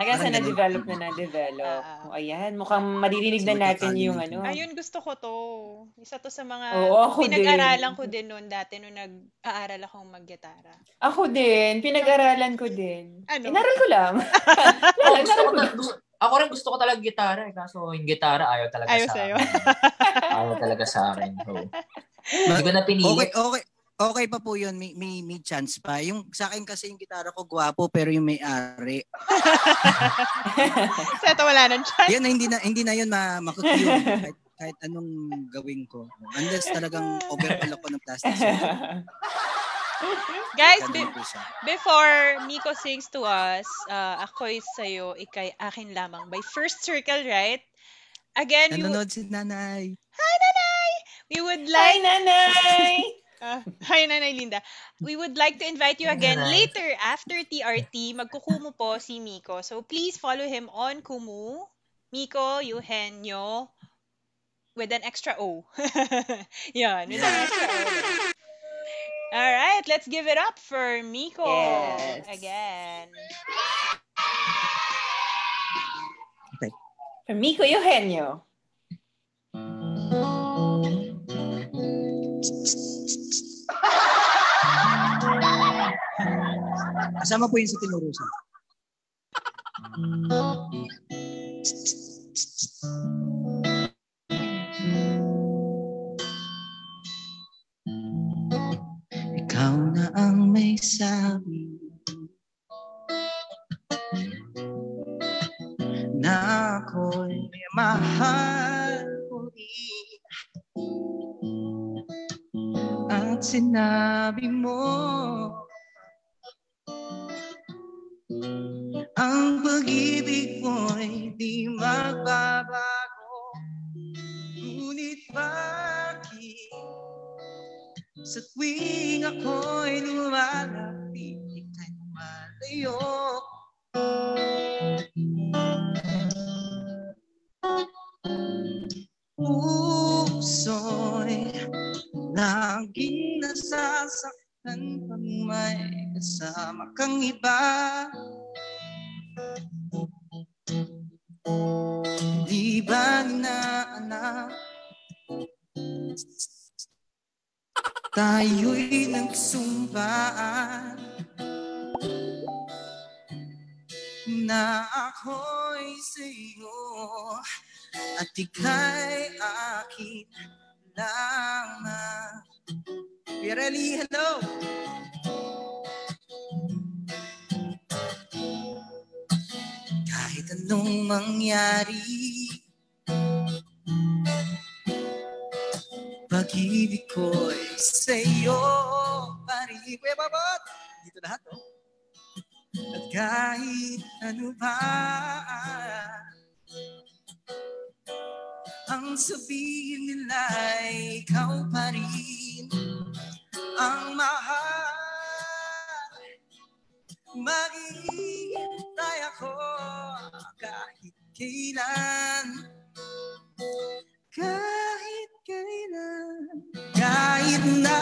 Hanggang sa na-develop na na-develop. Ah. Oh, ayan, mukhang maririnig na natin yung ano. Ayun, gusto ko to. Isa to sa mga Oo, pinag-aralan din. ko din noon dati nung nag-aaral akong maggitara. Ako din, pinag-aralan ko din. Ano? Inaral ko lang. (laughs) Wala, gusto ko, ta- ako rin gusto ko talaga gitara eh. Kaso yung gitara ayaw talaga Ayaw sa sa'yo. akin. ayaw talaga sa akin. Oh. Hindi ko na Okay, pinilit. okay. Okay pa po 'yun, may, may may chance pa. Yung sa akin kasi yung gitara ko gwapo pero yung may-ari. (laughs) Kasi ito wala nang chance. Yan na hindi na hindi na 'yun ma makukue kahit, kahit anong gawin ko. Unless talagang overall ako ng plastic. Guys, be- before Miko sings to us, uh, ako'y sa'yo, ikay akin lamang by First Circle, right? Again, Nanonood si nanay. we would Hi, like nanay! Ah, (laughs) hi, Nanay Linda. We would like to invite you again Nanay. later after TRT. Magkukumu po si Miko. So please follow him on Kumu. Miko Eugenio with an extra O. (laughs) Yan, with an extra O. All right, let's give it up for Miko Yes. again. For Miko Eugenio. Kasama po yun sa tinurusan. Ikaw na ang may sabi na ako'y mahal uli at sinabi mo ang pag-ibig mo'y di magbabago Ngunit bakit sa tuwing ako'y lumalapit ika'y lumalapit sa'yo. Puso'y laging nasasaktan pag may kasama kang iba. Tayo'y nagsumpaan Na ako'y sa'yo At ika'y akin lamang Pirelli, hello! Kahit anong mangyari Pag-ibig ko'y sa'yo Kuya Babot Dito lahat, oh. At kahit ano pa Ang sabihin nila'y ikaw pa rin Ang mahal. Maghihintay ako kahit kailan Kahit kailan Kahit na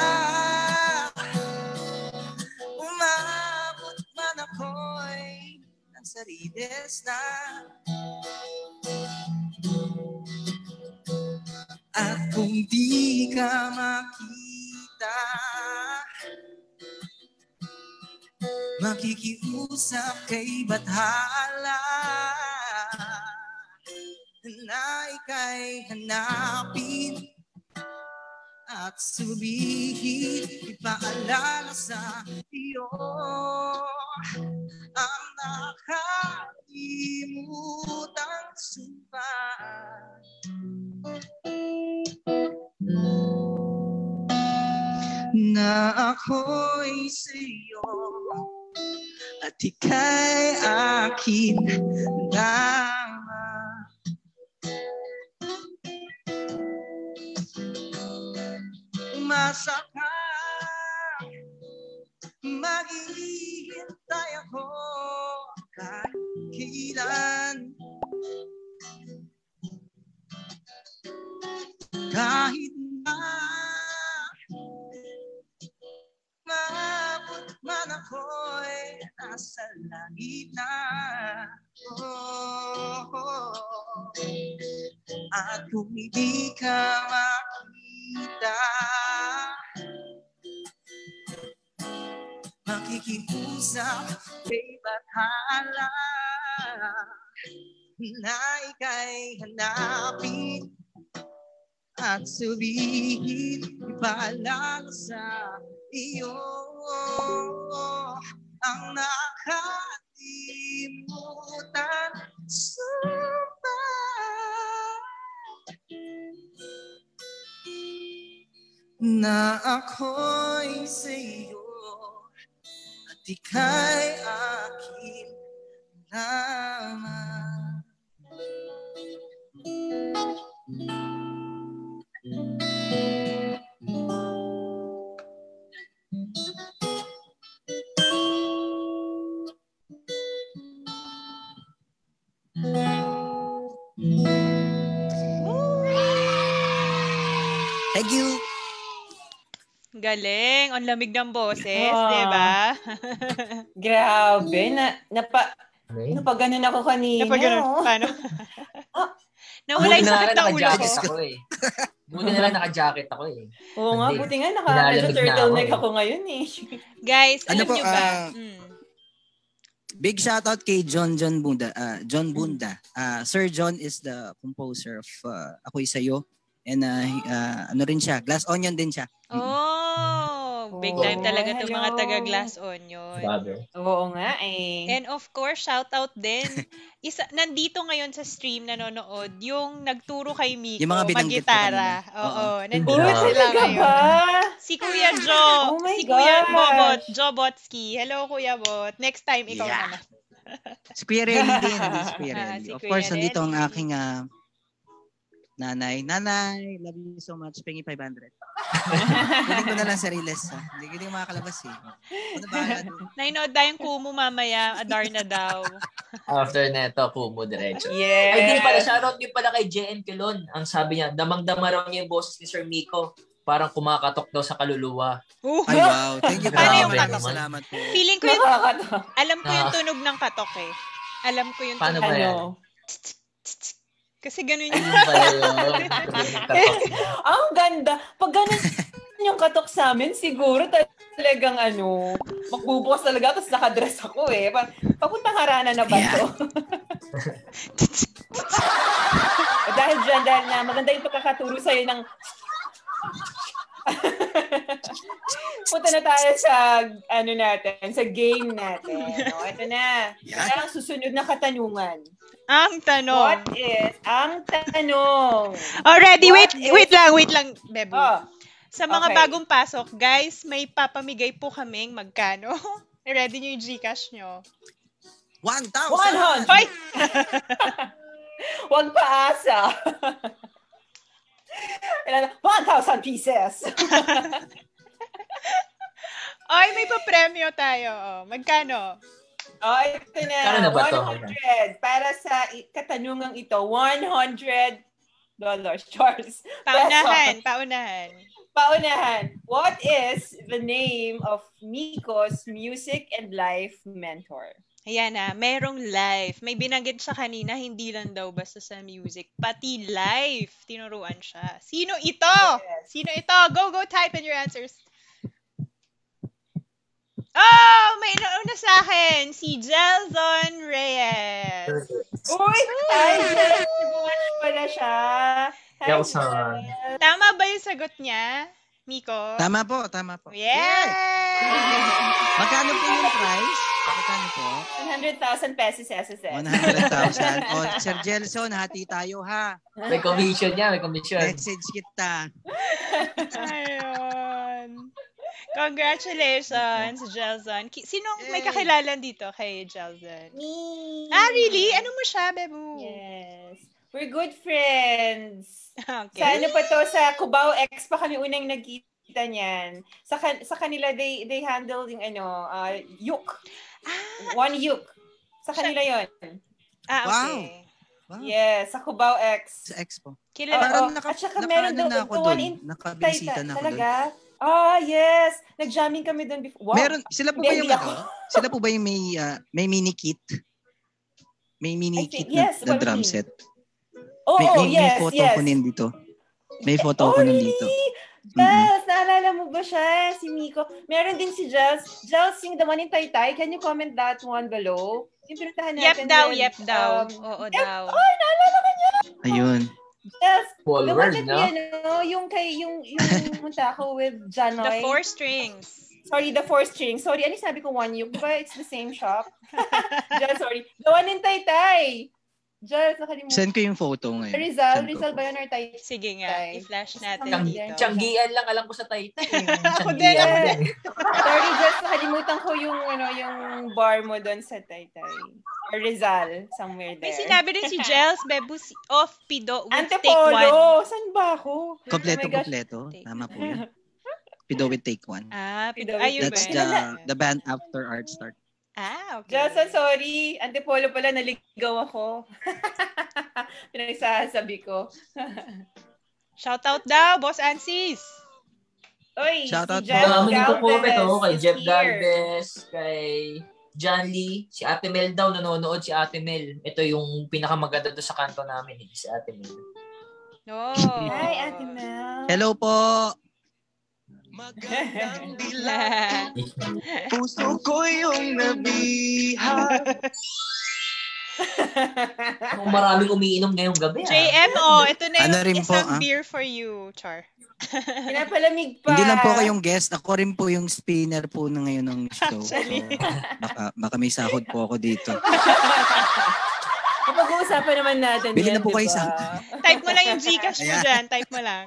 Umabot man ako'y Nasa rides na. At kung di ka makita Makikiusap kay Bathala Na ika'y hanapin At subihin Ipaalala sa iyo Ang nakalimutang sumpa Na ako'y sa'yo at ika'y akin lamang. Umasa ka, maghihintay ako kahit kailan. Kahit na Maabot man ako'y nasa langit na. Oh, oh. At kung hindi ka makita, makikiusap kay Bathala na ika'y hanapin at sabihin ipaalala sa iyo ang nakalimutan sumpa. Na ako'y sa'yo at ika'y akin lamang. Galing. Ang lamig ng boses, Ah. di ba? (laughs) Grabe. Na, napa, Okay. napaganon ako kanina. Napag ganun. oh. Paano? Ah. Nawala yung na sakit na ulo ko. naka-jacket ako eh. Buti na lang naka-jacket ako eh. Oo nga, Hindi. buti nga naka Nilalamig medyo na turtleneck ako ako ngayon eh. (laughs) Guys, Ano alam po, nyo ba? ah, Mm. Big shoutout kay John John Bunda. ah, John Bunda. Ah, Sir John is the composer of uh, Ako'y Sa'yo. And uh, ah, ano rin siya, Glass Onion din siya. Oh, big Oo, time talaga itong mga hello. taga Glass Onion. Grabe. Oo nga eh. And of course, shout out din. (laughs) Isa, nandito ngayon sa stream nanonood yung nagturo kay Miko Yung mga mag-gitara. Oo, Oo. nandito Uy, sila ngayon. ba? Si Kuya Jo. Oh my si Kuya gosh. Bobot. Jobotsky. Hello, Kuya Bot. Next time, ikaw Yeah. naman. Si Kuya Relly din. (laughs) si Kuya Ah, Relly. si of Kuya course, nandito ang Relly. aking ah, Nanay, nanay, love you so much. Pengi 500. (laughs) Kunin ko na lang sa Riles. Ha? Hindi ko din makakalabas eh. Ano ba? Nainood na yung kumu mamaya. Adar na daw. (laughs) After neto, Kumu diretso. Yes. Ay, din pala, shoutout din pala kay JN Kilon. Ang sabi niya, damang-dama raw niya yung boses ni Sir Miko. Parang kumakatok daw sa kaluluwa. Uh, Ay, wow. Thank you. Paano yung katok? Salamat po. feeling ko yung, alam ko yung Ah. tunog ng katok eh. Alam ko yung Paano tunog. ba yan? Ano? Kasi ganun pala yun. (laughs) Ang ganda. Pag ganun (laughs) yung katok sa amin, siguro talagang ano, magbubukas talaga tapos nakadress ako eh. Pa- Papuntang harana na ba to? (laughs) dahil dyan, dahil na maganda yung pagkakaturo sa'yo ng (laughs) Punta na tayo sa ano natin, sa game natin. O, ito na. Yan. Ang susunod na katanungan. Ang tanong. What is ang tanong? Already, What wait, is- wait lang, wait lang, Bebo. Oh, Sa mga okay. bagong pasok, guys, may papamigay po kaming magkano. (laughs) Ready nyo yung Gcash nyo. 1,000! 100! Hoy! (laughs) Huwag paasa. Ilan na? 1,000 pieces. (laughs) Ay, may pa-premyo tayo. Oh, magkano? Oh, ito na. Kano na ba to? 100. Para sa katanungang ito, 100 dollars. (laughs) Charles. Paunahan, paunahan. Paunahan. What is the name of Miko's music and life mentor? Ayan na, merong life. May binanggit siya kanina, hindi lang daw basta sa music, pati life. Tinuruan siya. Sino ito? Yes. Sino ito? Go, go, type in your answers. Oh, may nauna sa akin. Si Jelzon Reyes. Uy! Hi, Jess! Nag-watch pala siya. Jess. Tama ba yung sagot niya, Miko? Tama po, tama po. Yes! Magkano po yung price? Magkano po? 100,000 pesos SSS. 100,000. O, Sir Jelson, hati tayo ha. May commission niya, may commission. Message kita. Ayun. Congratulations, Jelzon. Ki- Sinong may kakilala dito kay Jelzon? Me. Ah, really? Ano mo siya, Bebu? Yes. We're good friends. Okay. Sa ano pa to, sa Cubao X pa kami unang nagkita niyan. Sa, kan- sa kanila, they, they handle yung ano, uh, yuk. Ah, One yuk. Sa kanila yon. ah, Wow. okay. Wow. Yes, sa Cubao X. Sa expo. Kilala Oo. Parang naka, At saka naka, meron daw- na ako doon. in Nakabisita na ako doon. Talaga? Ah, yes. Nag-jamming kami doon before. Wow. Meron, sila po ba yung ako. ano? Sila po ba yung may, ah, may mini kit? May mini think- kit na, yes, na what drum set. Oh, May, oh, may, yes, may photo yes. ko din dito. May photo oh, ko nun really? Jels, naalala mo ba siya? Si Miko. Meron din si Jels. Jels, yung the one in Taytay. Can you comment that one below? Yung pinuntahan Yep natin. daw, yep daw. um, Oo yep. daw. Ay, naalala ko niya. Ayun. Jels, the one that no? we, ano, yung kay, yung, yung munta ko with Janoy. The four strings. Sorry, the four string. Sorry, ano yung sabi ko one yuk? Di ba it's the same shop? (laughs) Jels, sorry. The one in Taytay. Jels, nakalimutan. Send ko yung photo ngayon. Rizal, Send Rizal ba yun or Taytay? Sige nga, i-flash natin Chang- dito. Tiyanggian lang alam ko sa Taytay. (laughs) Ako din. din. Sorry, just nakalimutan ko yung ano yung bar mo doon sa Taytay. Or Rizal, somewhere May there. sinabi din si (laughs) Jels Bebus of Pido with take one. Antipolo! Saan ba ako? Kompleto, Oh kompleto. Take. Tama po yan. Pido with take one. Ah, Pido. Pido with Ayun That's ba? the the band after art start. Ah, okay. Just, I'm sorry. Antipolo pala, naligaw ako. (laughs) Pinagsasabi ko. (laughs) Shout out daw, Boss Ansis. Oy, Shoutout si po. Jeff Dami nito po ito kay Jeff. Galvez, kay John Lee, si Ate Mel daw nanonood si Ate Mel. Ito yung pinakamaganda doon sa kanto namin, eh, si Ate Mel. No. Hi, Ate Mel. Hello po. (laughs) (laughs) Puso ko yung nabiha. (laughs) Kung maraming umiinom ngayong gabi. ah. JM, oh, ito na yung Ano rin po, isang ah? beer for you, Char. Pinapalamig pa. Hindi lang po kayong guest, ako rin po yung spinner po na ngayon ng show. So, Actually. baka, baka may sahod po ako dito. Kapag-uusapan naman natin Bili yan, na po kayo diba? sa- Type mo lang yung Gcash mo dyan. Type mo lang.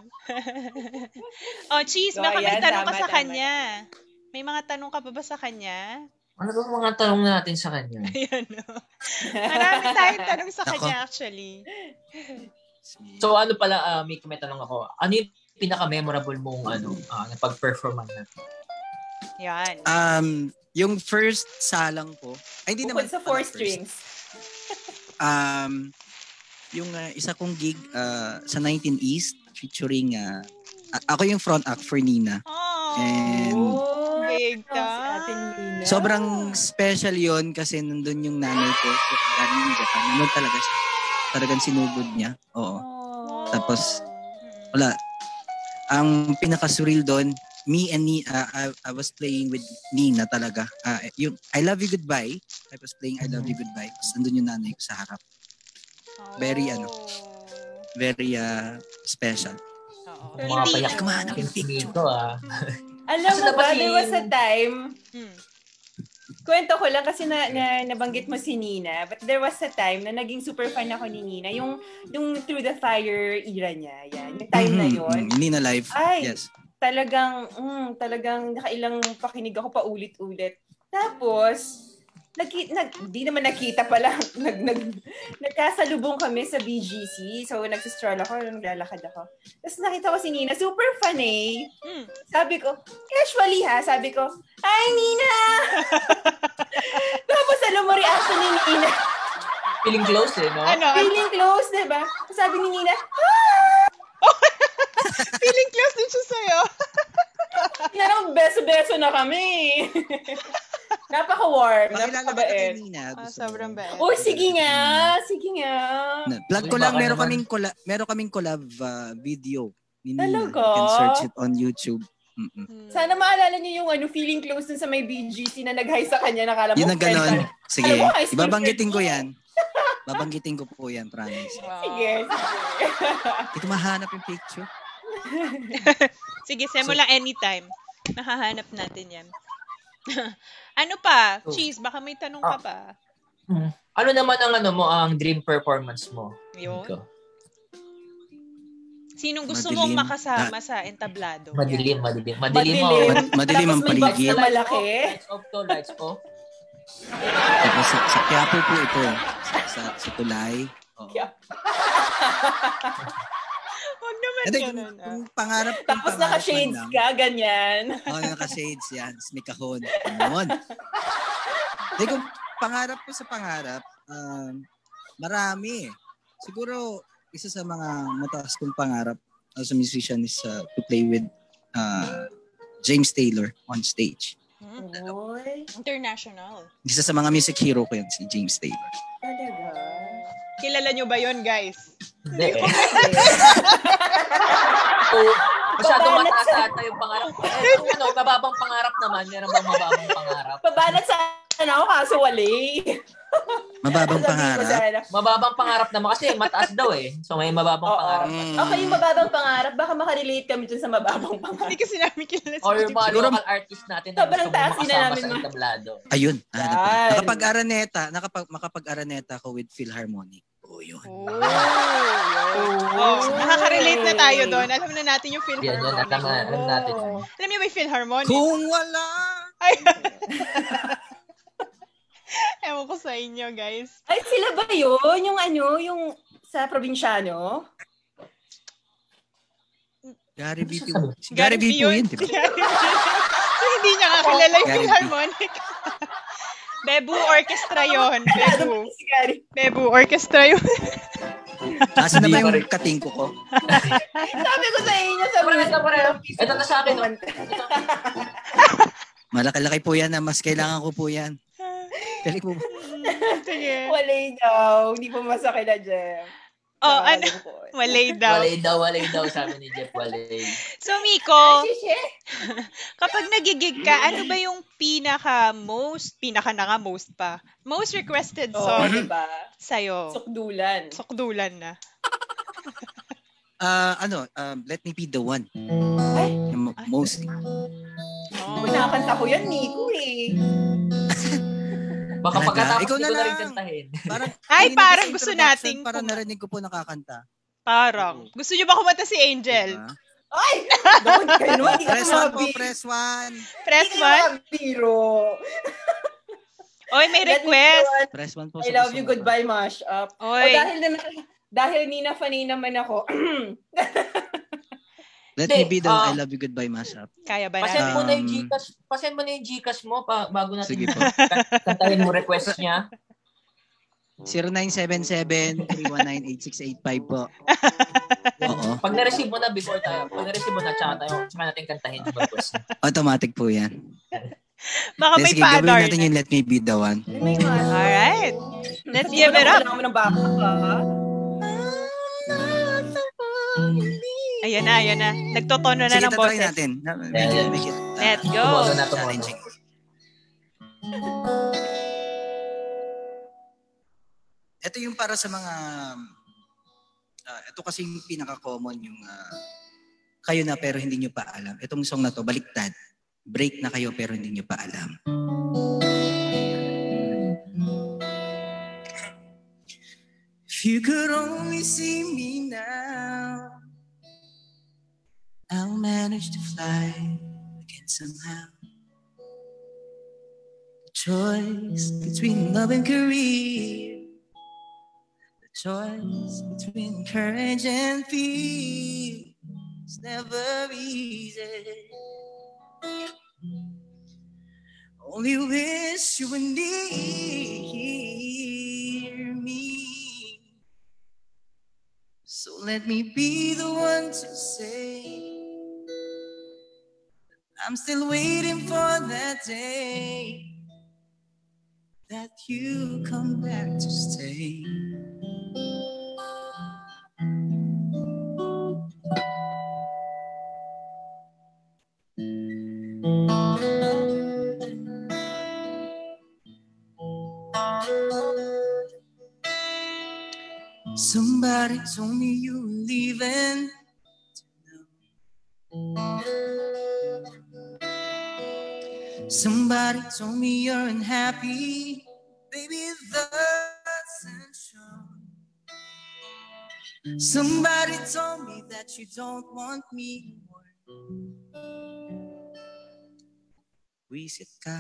(laughs) oh, Cheese, So, baka may ayan, tanong ka tama, sa tama. kanya. May mga tanong ka pa ba sa kanya? Ano ba mga tanong natin sa kanya? (laughs) Ayan, no. Marami tayong tanong sa kanya, actually. So ano pala, uh, may, may tanong ako. Ano yung pinaka-memorable mong ano, uh, na pag-performan na? Yan. um, yung first salang ko, ay hindi Bukod naman sa four first. strings. Um, yung uh, isa kong gig uh, sa 19 East featuring uh, ako yung front act for Nina. Oh, And Oh, big time. Sobrang special yon kasi nandun yung nanay ko. Nandun talaga siya. Talagang sinugod niya. Oo. Oh. Tapos, wala. Ang pinaka-surreal doon, me and Ni, uh, I, I was playing with Nina talaga. Uh, yung I Love You Goodbye, I was playing I Love You Goodbye. Tapos nandun yung nanay ko sa harap. very, ano, Oh. Very uh, special. Oo. Mga payak Kumahanap yung dito ah. Alam mo ba, there was a time, Hmm. kwento ko lang kasi na, na nabanggit mo si Nina, but there was a time na naging super fan ako ni Nina, yung, yung Through the Fire era niya, yan. Yung time na Mhm, yon mhm. Nina Live. Ay. Yes. Talagang, mm, talagang nakailang pakinig ako pa ulit-ulit. Tapos, nagki, nag, di naman nakita pala, (laughs) nag, nag, nagkasalubong kami sa BGC. So, nagsistroll ako, naglalakad ako. Tapos nakita ko si Nina, super fun eh. Hmm. Sabi ko, casually ha, sabi ko, Hi, Nina! (laughs) Tapos alam mo reaction ni Nina. Feeling close eh, no? Ano? Feeling close, di ba? Sabi ni Nina, (laughs) Feeling close din siya sa'yo. (laughs) Yan beso-beso na kami. (laughs) Napaka-warm, napakabait. Nina. Ah, sobrang bait. Oh, sige nga. Sige nga. Na, plug ko lang, meron kaming collab, meron kaming collab uh, video ni Nina. Talaga? You can search it on YouTube. Mm-mm. Hmm. Sana maalala niyo yung ano, feeling close dun sa may BGC na nag-hi sa kanya. Nakala mo, Yun ang ganon. Sige, mo, ibabanggitin ko yan. Babanggitin ko po yan, promise. Wow. Sige, sige. Ito mahanap yung picture. (laughs) Sige, mo So- lang anytime. Nakahanap natin yan. (laughs) ano pa? Oh. Cheese, baka may tanong ka Ah. pa. Hmm. Ano naman ang ano mo, ang dream performance mo? Yun. Ikaw. Sinong gusto Madilim. mong makasama sa entablado? Madilim, Yan. madilim. Madilim, Madilim. mo. Mad- madilim ang Tapos may box paligid. na malaki. Lights off to, lights off. Tapos sa, sa Quiapo po ito. Sa, sa, sa Tulay. Oo. (laughs) Huwag naman Hindi, ganun. kung, ah. kung pangarap, kung Tapos pangarap naka-shades lang. ka, ganyan. Oo, oh, naka-shades yan. May kahon. Ganon. Hindi, kung pangarap ko sa pangarap, um, marami. Siguro, isa sa mga mataas kong pangarap as a musician is uh, to play with uh, James Taylor on stage. Hmm? Oy, International. Isa sa mga music hero ko yan, si James Taylor. talaga. Kilala nyo ba yon guys? Hindi. (laughs) So, masyadong Babanat mataas sa- ata yung pangarap. Eh, kung ano, mababang pangarap naman. Meron bang mababang pangarap? Pabanat sana ako kaso wali. Mababang (laughs) ko pangarap. sana. Mababang pangarap naman kasi mataas daw eh. So may mababang Oo. pangarap. Mm. Okay, yung mababang pangarap, baka makarelate kami dun sa mababang (laughs) pangarap. Hindi kasi namin kilala si Or James. mga Siguro- local artist natin na Sobrang gusto taas na makasama namin sa entablado. Ayun. hanap ko. Yan. Nakapag-araneta, nakapag, makapag-araneta ko with Philharmonic. Oh, yun. Oh. (laughs) Oh, nakaka-relate na tayo doon. Alam na natin yung Yan, yan. Philharmonic. Alam, na- alam natin. yan. Alam niyo ba yung Philharmonic? Kung wala. Ay. (laughs) Ewan ko sa inyo, guys. Ay, sila ba yun? Yung ano, yung sa probinsyano? Gary B. Ano Gary B. yun, di ba? Gary (laughs) B. so, hindi niya kakilala yung. Philharmonic. Bebu Orchestra yon. (laughs) Bebu. Si Gary. Bebu Orchestra yun. (laughs) Asa na ba yung katingko ko? (laughs) Sabi ko sa inyo, sa Pre, ito, pre. Ito na sa akin. Malaki-laki po yan na mas kailangan ko po yan. Dali po. Sige. Walay daw. Hindi pa masakit na, Jem. Oh, ano? Walay (laughs) daw. Walay daw, walay daw, sabi ni Jeff Walay. (laughs) So, Miko, (laughs) kapag nagigig ka, ano ba yung pinaka most, pinaka na nga most pa, most requested song diba? sa'yo? Sukdulan. Sukdulan na. Ah, ano, um, let me be the one. Ay. Mostly. Oh. Pinakanta ko yan, Nico eh. Baka Talaga? pagkatapos Ikaw ko na rin lang. kantahin. Parang, (laughs) Ay, parang gusto nating Parang narinig ko po nakakanta. Parang. Gusto niyo ba kumanta si Angel? Diba? Ay! (laughs) Don't (laughs) kayo, Press one po, press one. Press one. mabiro. Oy, may request. Press one po. I sa love you, goodbye, mashup. O Oy. dahil na, dahil Nina Fanny naman ako, (clears throat) Let me be the ah, I love you goodbye mashup. Kaya ba Pasend mo na yung Um, Gcash, pasend mo na yung Gcash mo pa, bago natin Sige po. (laughs) kantahin mo request niya. 0977-319-8685 po. Oo. Pag na-receive mo na before tayo, pag na-receive mo na tsaka tayo, tsaka natin kantahin yung request. Automatic po yan. Baka may sige, gawin pa-adar. natin yung let me be the one. Alright. Let's give it up. Kailangan mo ng backup, ha? Ayan na, ayan na. Nagtotono na Sige, ng boses. natin. Na- Make Yeah. it, make it, uh, Let's go. Tumono na, tumono. challenging. (laughs) Ito yung para sa mga ah, ito kasi yung pinaka-common yung ah, kayo na pero hindi nyo pa alam. Itong song na to, baliktad. Break na kayo pero hindi nyo pa alam. If you could only see me now, manage to fly again somehow. The choice between love and career, the choice between courage and fear is never easy. Only wish you were near me. So let me be the one to say I'm still waiting for that day that you come back to stay. Somebody told me you Somebody told me you're unhappy. Baby, that's shown. Somebody told me that you don't want me anymore. Wisit ka.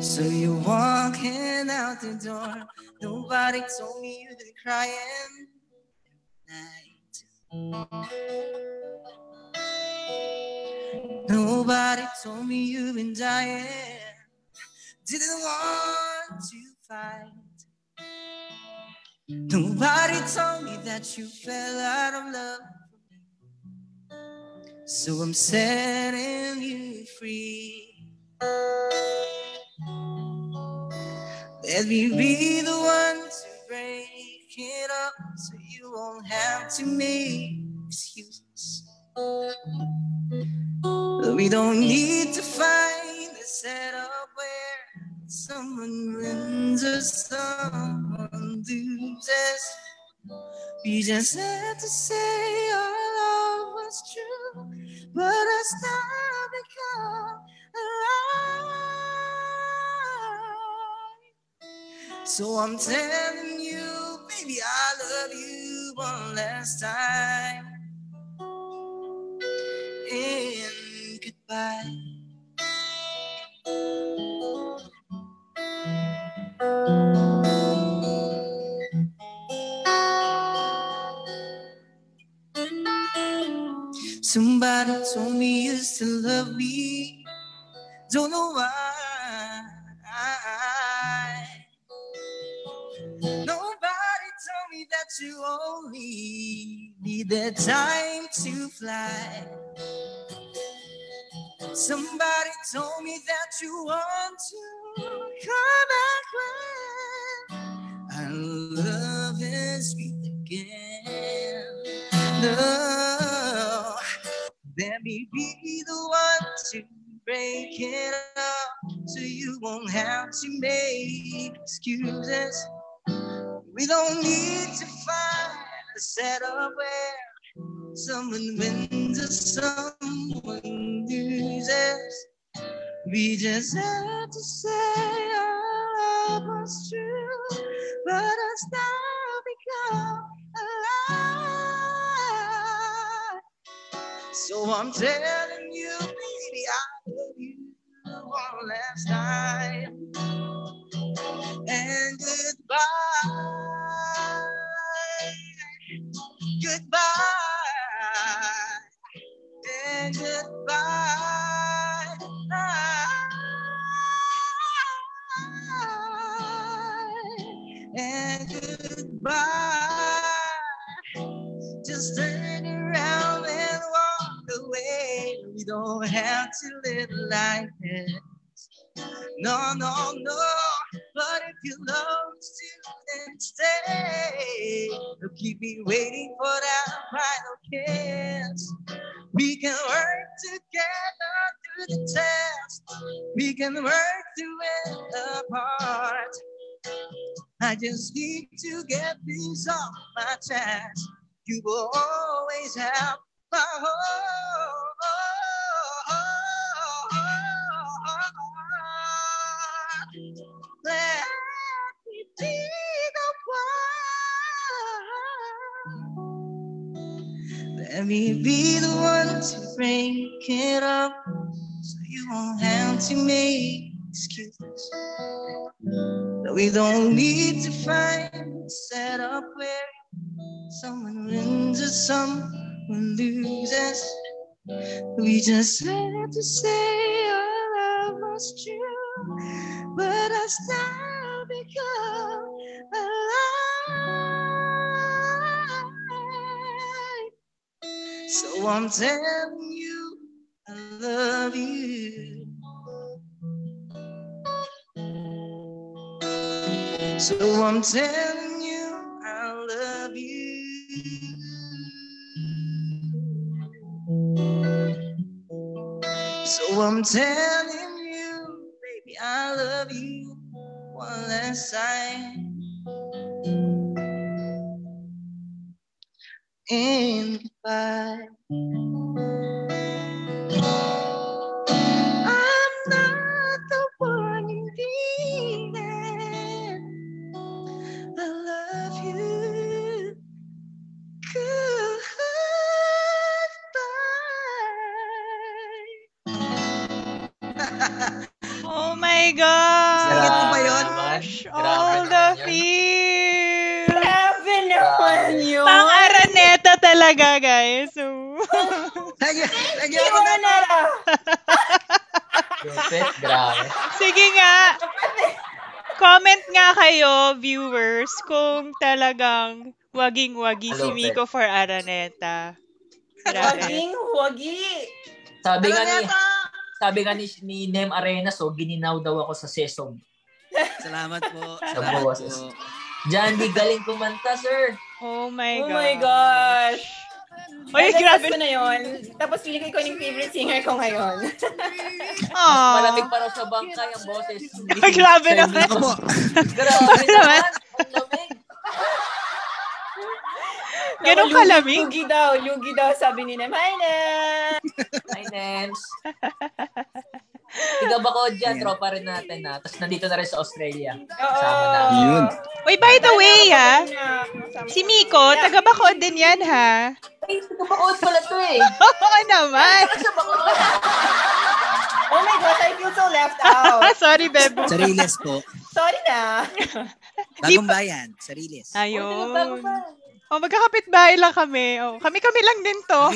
So you're walking out the door. Nobody told me you've been crying night. Nobody told me you've been dying. Didn't want to fight. Nobody told me that you fell out of love. So I'm setting you free. Let me be the one to break it up so you won't have to make excuses. We don't need to find a setup where someone wins or someone loses. We just had to say our love was true, but us now become alive. So I'm telling you, baby, I love you one last time. And goodbye. Somebody told me you still love me. Don't know why. Nobody told me that you only need that time to fly. Somebody told me that you want to come back when our love is sweet again. No, let me be the one to break it up so you won't have to make excuses. We don't need to find a setup where someone wins or someone loses. We just have to say our love was true, but us now become alive. So I'm telling you, baby, I love you one last time. And goodbye. We don't have to live like this. No, no, no. But if you love to then stay, don't keep me waiting for that final kiss. We can work together through the test. We can work through it apart. I just need to get things off my chest. You will always have. Let me be the one. To break it up so you won't have to make excuses. That we don't need to find a setup where someone wins or someone loses. We just have to say our love was true, but us now become alive. So I'm telling you, I love you. So I'm telling So I'm telling you, baby, I love you one last time. And goodbye. Oh my gosh! Sikat mo ba yun? All the feels! Grabe naman yun. Pang Araneta talaga, guys. So, na. na lang. Lupit, grabe. sige nga. Comment nga kayo, viewers, kung talagang waging-wagi si Miko for Araneta. Grabe. Waging wagi. Sabi nga ni, Araneta! Sabi nga ni, ni Nem Arena, so gininaw daw ako sa Sesog. Salamat po. Sa Salamat po. Diyan, di galing kumanta, sir. Oh my Oh God. my gosh. Oy, Nalagpas grabe. ko na yun. Tapos feeling ko yung favorite singer ko ngayon. (laughs) Aww. Malamig pa raw sa bangkay ang boses. Ay, grabe naman. (laughs) Grabe naman. Ang lamig. (laughs) Ganun Lugi- kalamig? Lugi daw, lugi daw, sabi ni Nem. Hi, Nem! Hi, Nems. (laughs) Tiga ba ko dyan, Ayan. tropa rin natin na. Tapos nandito na rin sa Australia. Oo. Kasama na. Yun. Uy, by the way, ha? Si ko. Miko, taga Bacood din yan, ha? Ay, tiga ba pala to eh. (laughs) Oo naman. Oh my gosh, I feel so left out. (laughs) Sorry, Bebo. Sariles po. Sorry na. Bagong bayan. Sariles. Ayun. Bago ba? Oh, magkakapit bahay lang kami. Oh, kami-kami lang din to. (laughs)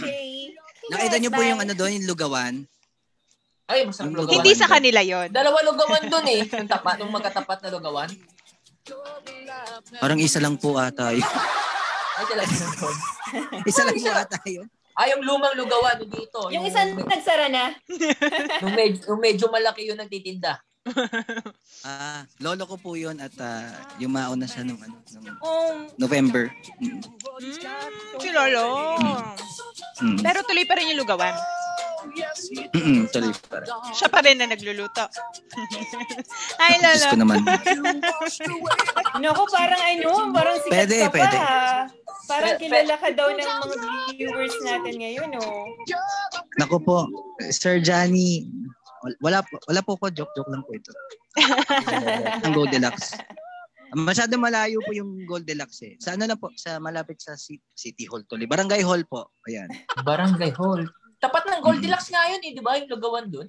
Okay. nakita niyo po yung ano doon, yung lugawan. Ay, masarap Yung lugawan. Hindi sa kanila yon. Dalawa lugawan dun eh. (laughs) Yung tapat, yung magkatapat na lugawan. Parang isa lang po ata yun. (laughs) Ay, talaga doon. Isa lang po ata yun. Ah, yung lumang lugawan yung dito. Yung isang nagsara na. yung, medyo, yung medyo malaki yung nagtitinda. (laughs) Ah, lolo ko po yun at ah, yumaon na siya nung, ano, nung Oh, November. Mm. Si Lolo. Mm. Pero tuloy pa rin yung lugawan. Mm-mm, tuloy pa rin. Siya pa rin na nagluluto. (laughs) Ay, Diyos ko Lolo. naman. (laughs) Naku, parang ano, parang sikat Pwede, ka pa. pwede. ha? Parang kilala ka daw ng mga viewers natin ngayon, oh. Naku po, Sir Johnny, wala po, wala po ko, joke-joke lang po ito. (laughs) Ang Gold Deluxe. Masyado malayo po yung Gold Deluxe eh. Sa ano na po, sa malapit sa Ci- City Hall tuloy. Barangay Hall po. Ayan. Barangay Hall. Tapat ng Goldilocks nga yun eh, di ba? Yung lugawan dun.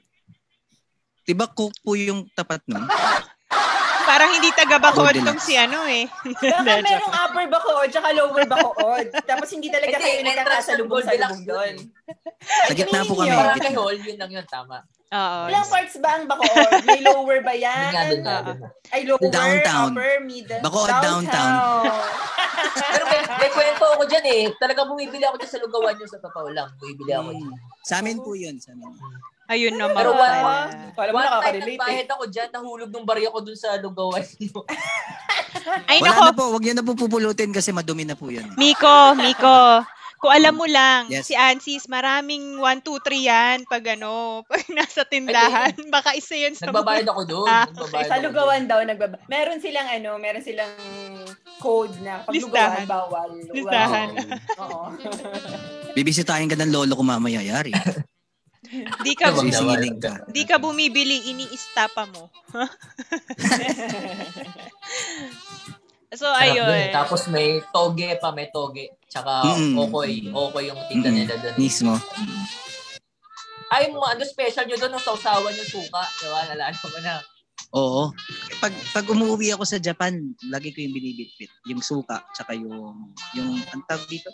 Diba Coke po yung tapat nun? Para (laughs) Parang hindi taga Bacood Goldilocks. tong si ano eh. Baka merong upper bacood tsaka lower bacood. Tapos hindi talaga kayo nagkakasalubong sa lubong doon. Sa gitna po kami. Parang kay Hall, yun lang yun, tama. Oo. Ilang parts ba ang bacood? May lower ba (laughs) yan? Ay, lower, Downtown. upper, mid. Bacood, downtown. (laughs) Pero may, may kwento ako dyan eh. Talaga bumibili ako dyan sa lugawan yun sa totoo lang. Bumibili ako dyan. Mm. Sa amin po yun. Sa amin. Ayun naman Pero one- Kala mo One time nakaka-relate eh. nagbayad ako dyan, nahulog nung barya ko dun sa lugawan. (laughs) Ay Wala nako, na po. Huwag niyo na po pupulutin kasi madumi na po yun. Miko, Miko. Kung alam mo lang, Yes. si Ansis, maraming 1, 2, 3 yan pag ano, (laughs) pag nasa tindahan. Baka isa yun sa Nagbabayad ako dun. Ah, Nagbabayad Sa lugawan daw, nagbaba. Meron silang ano, meron silang code na pag Listahan. lugawan, bawal. Listahan. Oo. (laughs) Bibisitahin ka ng lolo ko mamaya, yari. (laughs) Di ka, Sisiling ka. di ka bumibili, ini-istapa mo. So, Sarap dun eh. ayun. Tapos may toge pa, may toge. Tsaka Mm. okoy. Okoy yung tinda Mm. nila dun. Mismo. Ay, mo, ano special nyo doon, nung sausawan yung suka. Diba? Nalala ko na. Oo. Pag pag umuwi ako sa Japan, lagi ko yung binibitbit. Yung suka, tsaka yung, yung, ang tawag dito?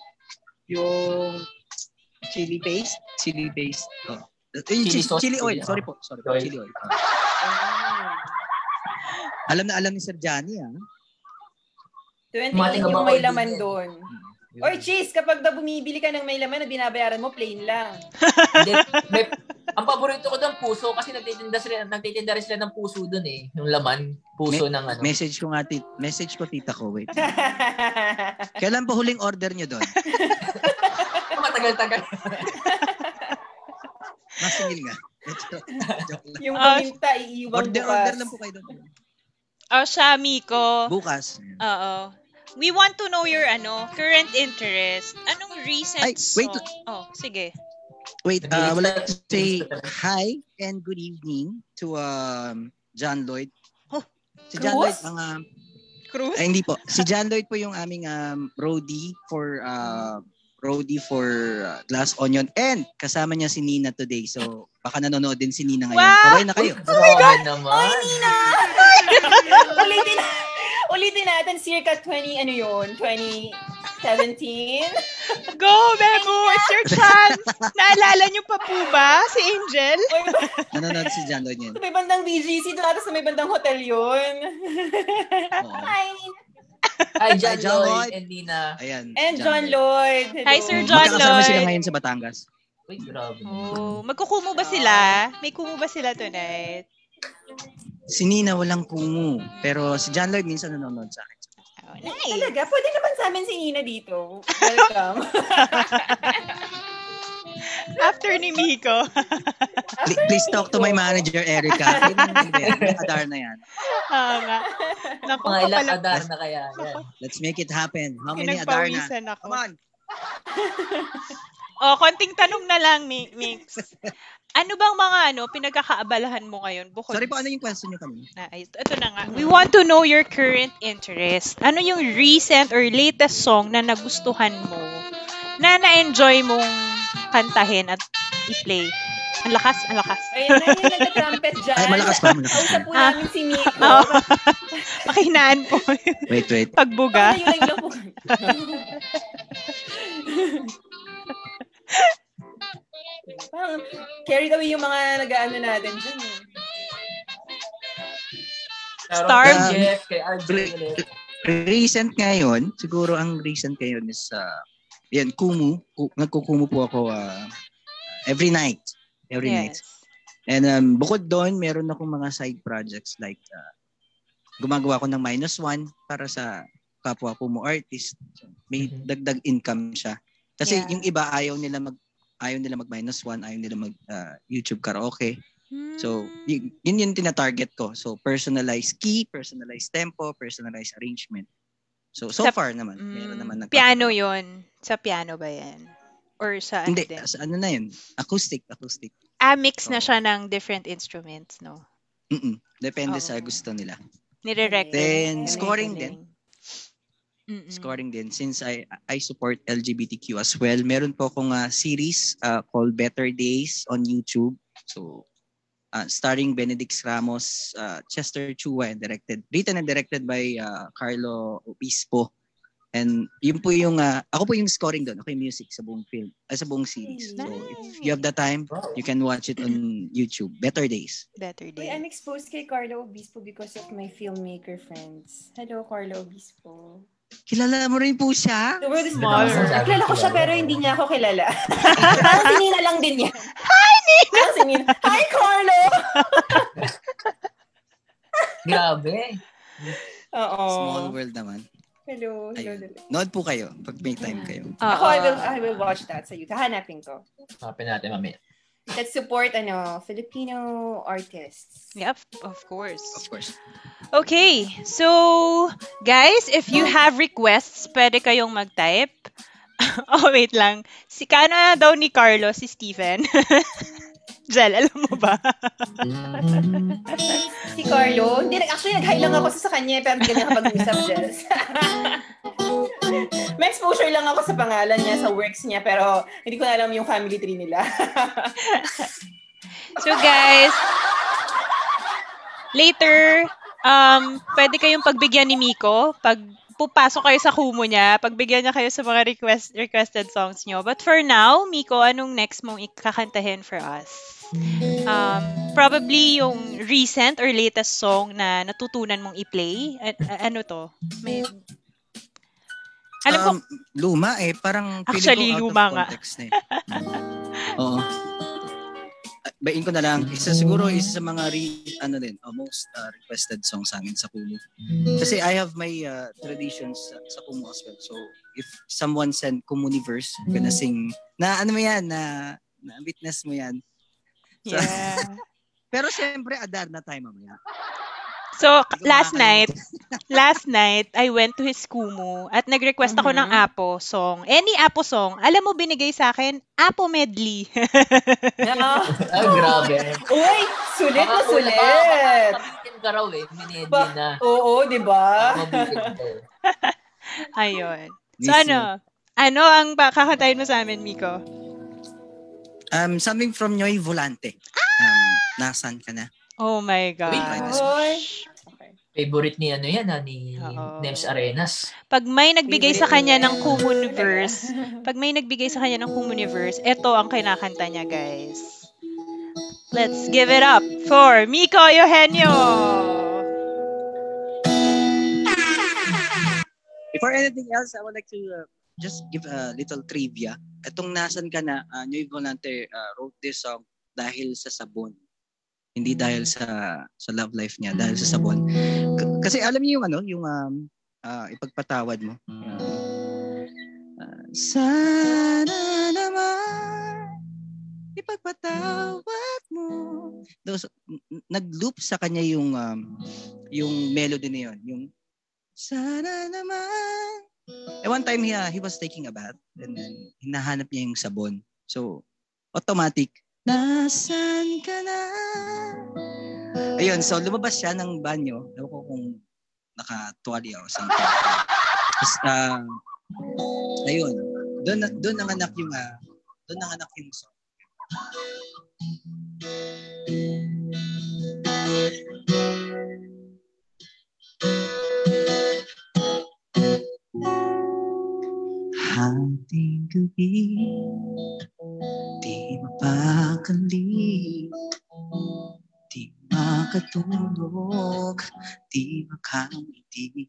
Yung chili paste. Chili paste. Oh. Yung Chili chili, sauce, chili oil. Sorry po. Sorry po. Chili oil. Oh. Alam na alam ni Sir Johnny, ah. 28 Mating yung may laman din eh. doon. Or cheese, kapag daw bumibili ka ng may laman na binabayaran mo, plain lang. (laughs) May, ang paborito ko doon puso kasi nagtitinda sila, nagtitinda rin sila ng puso doon eh. Yung laman, puso ng ano. Message ko nga, tit message ko tita ko, wait. (laughs) Kailan po huling order nyo doon? (laughs) Matagal-tagal. Masingil nga. Yung Ah, paminta, iiwan Order, bukas. order lang po kayo doon. Oh, siya, Miko. Bukas. Oo. We want to know your ano, current interest. Anong recent Ay, wait. song? Oh, sige. Wait, uh, I would like to say hi and good evening to um, John Lloyd. Oh, si John Cruz? Lloyd, ang, um, Cruz? ay, hindi po. Si John Lloyd po yung aming um, roadie for uh, roadie for uh, Glass Onion and kasama niya si Nina today. So, baka nanonood din si Nina ngayon. Wow! Okay na kayo. Oh my God! naman. ulitin, ulitin natin, circa 20, ano yun, 2017? (laughs) Go, Bebo! It's your chance! Naalala niyo pa po ba si Angel? (laughs) Nanonood si John Lloyd ngayon. sa may bandang BGC, doon ata sa may bandang hotel yun. Oo. (laughs) Hi. Hi, John, Hi, John Lloyd Lloyd. and Nina. Ayan. And John Lloyd. Hello. Hi, Sir John Magkakasama sila Lloyd. ngayon sa Batangas. Uy, grabe. Oh, magkukumo ba sila? May kumo ba sila tonight? Si Nina walang kumu. Pero si John Lloyd minsan nanonood sa akin. Oh, nice. Talaga, pwede naman sa amin si Nina dito. Welcome. (laughs) After ni Miko. (laughs) Pl- Please talk to my manager, Erica. May adar na yan. Oo nga. Naku, Mga ilang kapala- adar na kaya. Yan. Let's make it happen. How many adar na? Ako. Come on. Oh, konting tanong na lang, Mi- Mix. (laughs) Ano bang mga ano pinagkakaabalahan mo ngayon bukod Sorry po, ano yung question nyo kami? na, ito na nga. We want to know your current interest. Ano yung recent or latest song na nagustuhan mo na na-enjoy mong kantahin at i-play? Ang lakas, ang lakas. Ayan na yung nag-trumpet (laughs) dyan. Ay, malakas pa, malakas Kausap po Ah. namin si Miko. (laughs) Oo. Pakihinaan po. Wait, wait. Pagbuga. Baka yun lang po. (laughs) Parang carried away yung mga nag-ano natin dyan. eh. Kay Jeff, kay. Recent ngayon, siguro ang recent ngayon is, uh, yan, Kumu. Ku- nagkukumu po ako uh, every night. Every night. Yes. And um, bukod doon, meron akong mga side projects like uh, gumagawa ko ng minus one para sa kapwa ko mo artist. May Mhm. dagdag income siya. Kasi Yeah. yung iba ayaw nila mag ayaw nila mag minus one, ayaw nila mag uh, YouTube karaoke. So, Hmm. y- yun yung tina-target ko. So, personalized key, personalized tempo, personalized arrangement. So, so Sa- far naman, Mm, meron naman nagkaka- Piano yon Sa piano ba yan? Or sa ano Hindi, din? sa ano na yun? Acoustic, acoustic. Ah, mix na Oo. siya ng different instruments, no? Mm-mm. Depende Oo. sa gusto nila. Nire-rec Then, scoring galing. Mm-mm. scoring din since I I support LGBTQ as well. Meron po akong uh, series uh, called Better Days on YouTube. So uh, starring Benedict Ramos, uh, Chester Chua, and directed, written and directed by uh, Carlo Obispo. And yun po yung, uh, ako po yung scoring doon. Ako yung music sa buong film, uh, sa buong series. So if you have the time, you can watch it on YouTube. Better Days. Better Uy, day. I'm exposed kay Carlo Obispo because of my filmmaker friends. Hello, Carlo Obispo. Kilala mo rin po siya? The world is Smaller. smaller. Kilala ko siya pero hindi niya ako kilala. (laughs) Parang si Nina lang din niya. Hi, Nina! si Nina. Hi, Carlo! (laughs) Grabe. Oo. Small world naman. Hello. hello, Ayun. hello. Nood po kayo pag may time kayo. Ako. I will, I will watch that sa YouTube. Hahanapin ko. Hanapin natin mamaya. Let's support, ano, Filipino artists. Yep, of course. Of course. Okay, so guys, if you have requests, pwede kayong mag-type. (laughs) oh, wait lang. Si kano daw ni Carlo, si Stephen. (laughs) Jel, alam mo ba? (laughs) Si Carlo, hindi, actually, nag-hi lang ako sa kanya, pero hindi kami nakapag-usap, Jess. (laughs) May exposure lang ako sa pangalan niya, sa works niya, pero hindi ko na alam yung family tree nila. (laughs) So guys, later, um, pwede kayong pagbigyan ni Miko pag pupasok kayo sa kumo niya, pagbigyan niya kayo sa mga request, requested songs niyo. But for now, Miko, anong next mong ikakantahin for us? Um, probably yung recent or latest song na natutunan mong i-play. A- a- ano to? May... Alam ko, Um, luma eh. Parang Actually, ko out luma of nga. context na eh. Oo. Ah, Bain ko na lang. Isa siguro isa sa mga re, ano din, uh, most uh, requested song sa amin sa Kumu. Kasi I have my uh, traditions sa, sa Kumu as well. So if someone send Kumuniverse, I'm gonna sing na ano mo yan, na, na witness mo yan. Yeah. (laughs) Pero siyempre, adar na tayo mamaya. So, last night, last night, I went to his Kumu at nag-request ako ng Mhm. Apo song. Any Apo song. Alam mo, binigay sa akin, Apo medley. (laughs) Ah, Ah, grabe. Uy, sulit na sulit. baka Tabitin ka raw eh. Minedi Ba- na. Oo, di ba? (laughs) Ayun. So, ano? Ano ang kakantahin mo sa amin, Miko? Um, something from Noy Volante. Um, nasan ka na? Oh my God. Okay. Favorite ni ano yan ha, ni Oo. Nems Arenas. Pag may nagbigay sa kanya niya. ng Kumuniverse, pag may nagbigay sa kanya ng Kumuniverse, ito ang kinakanta niya, guys. Let's give it up for Miko Eugenio! Before anything else, I would like to uh, just give a little trivia. Itong Nasan Ka Na, uh, Noy Volante uh, wrote this song dahil sa sabon. Hindi dahil sa sa love life niya, dahil sa sabon. K- kasi alam niyo yung ano, yung um, uh, ipagpatawad mo. Uh, uh, sana naman ipagpatawad mo. Those, nag-loop sa kanya yung um, yung melody na yun. Yung sana naman. Eh, one time, he, uh, he was taking a bath and then hinahanap niya yung sabon. So, automatic, nasan ka na? Ayun, so lumabas siya ng banyo. Ewan ko kung nakatuwali ako sa Tapos, uh, ayun, doon, doon nanganak yung, uh, doon nanganak yung song. Hating gabi, di mapakali, di makatulog, di makangiti.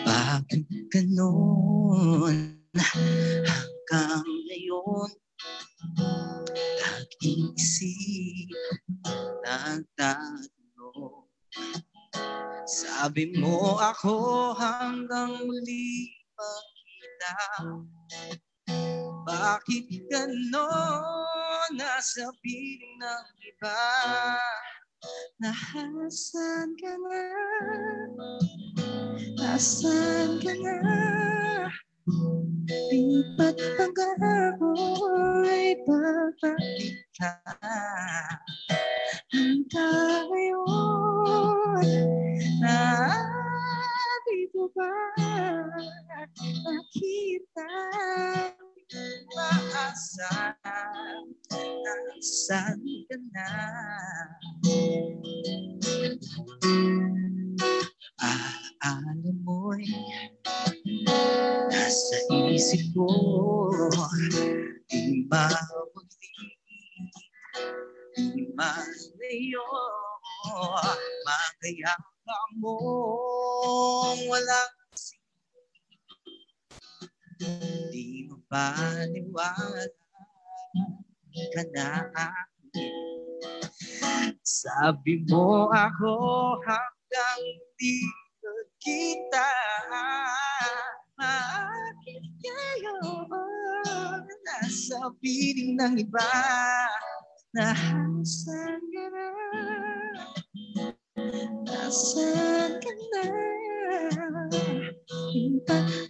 Bakit ganon hanggang ngayon? Nag-iisip, nagtatanong. Sabi mo ako hanggang muli makita Bakit ganon nasa piling ng iba? Nahasan ka na? Nasaan ka na? Lipat pag-aaroy Babalik ka Hanggang ngayon mo ba nakita? Maasa Nasaan ka na? Ah, ko Di mawali Di malayo Magayaw Magayapa mo Walang Di mo paniwala ka na Sabi mo ako hanggang di kita Maakit kayo. Nasa piling ng iba Nahasan ka na Nasaan ka na Yung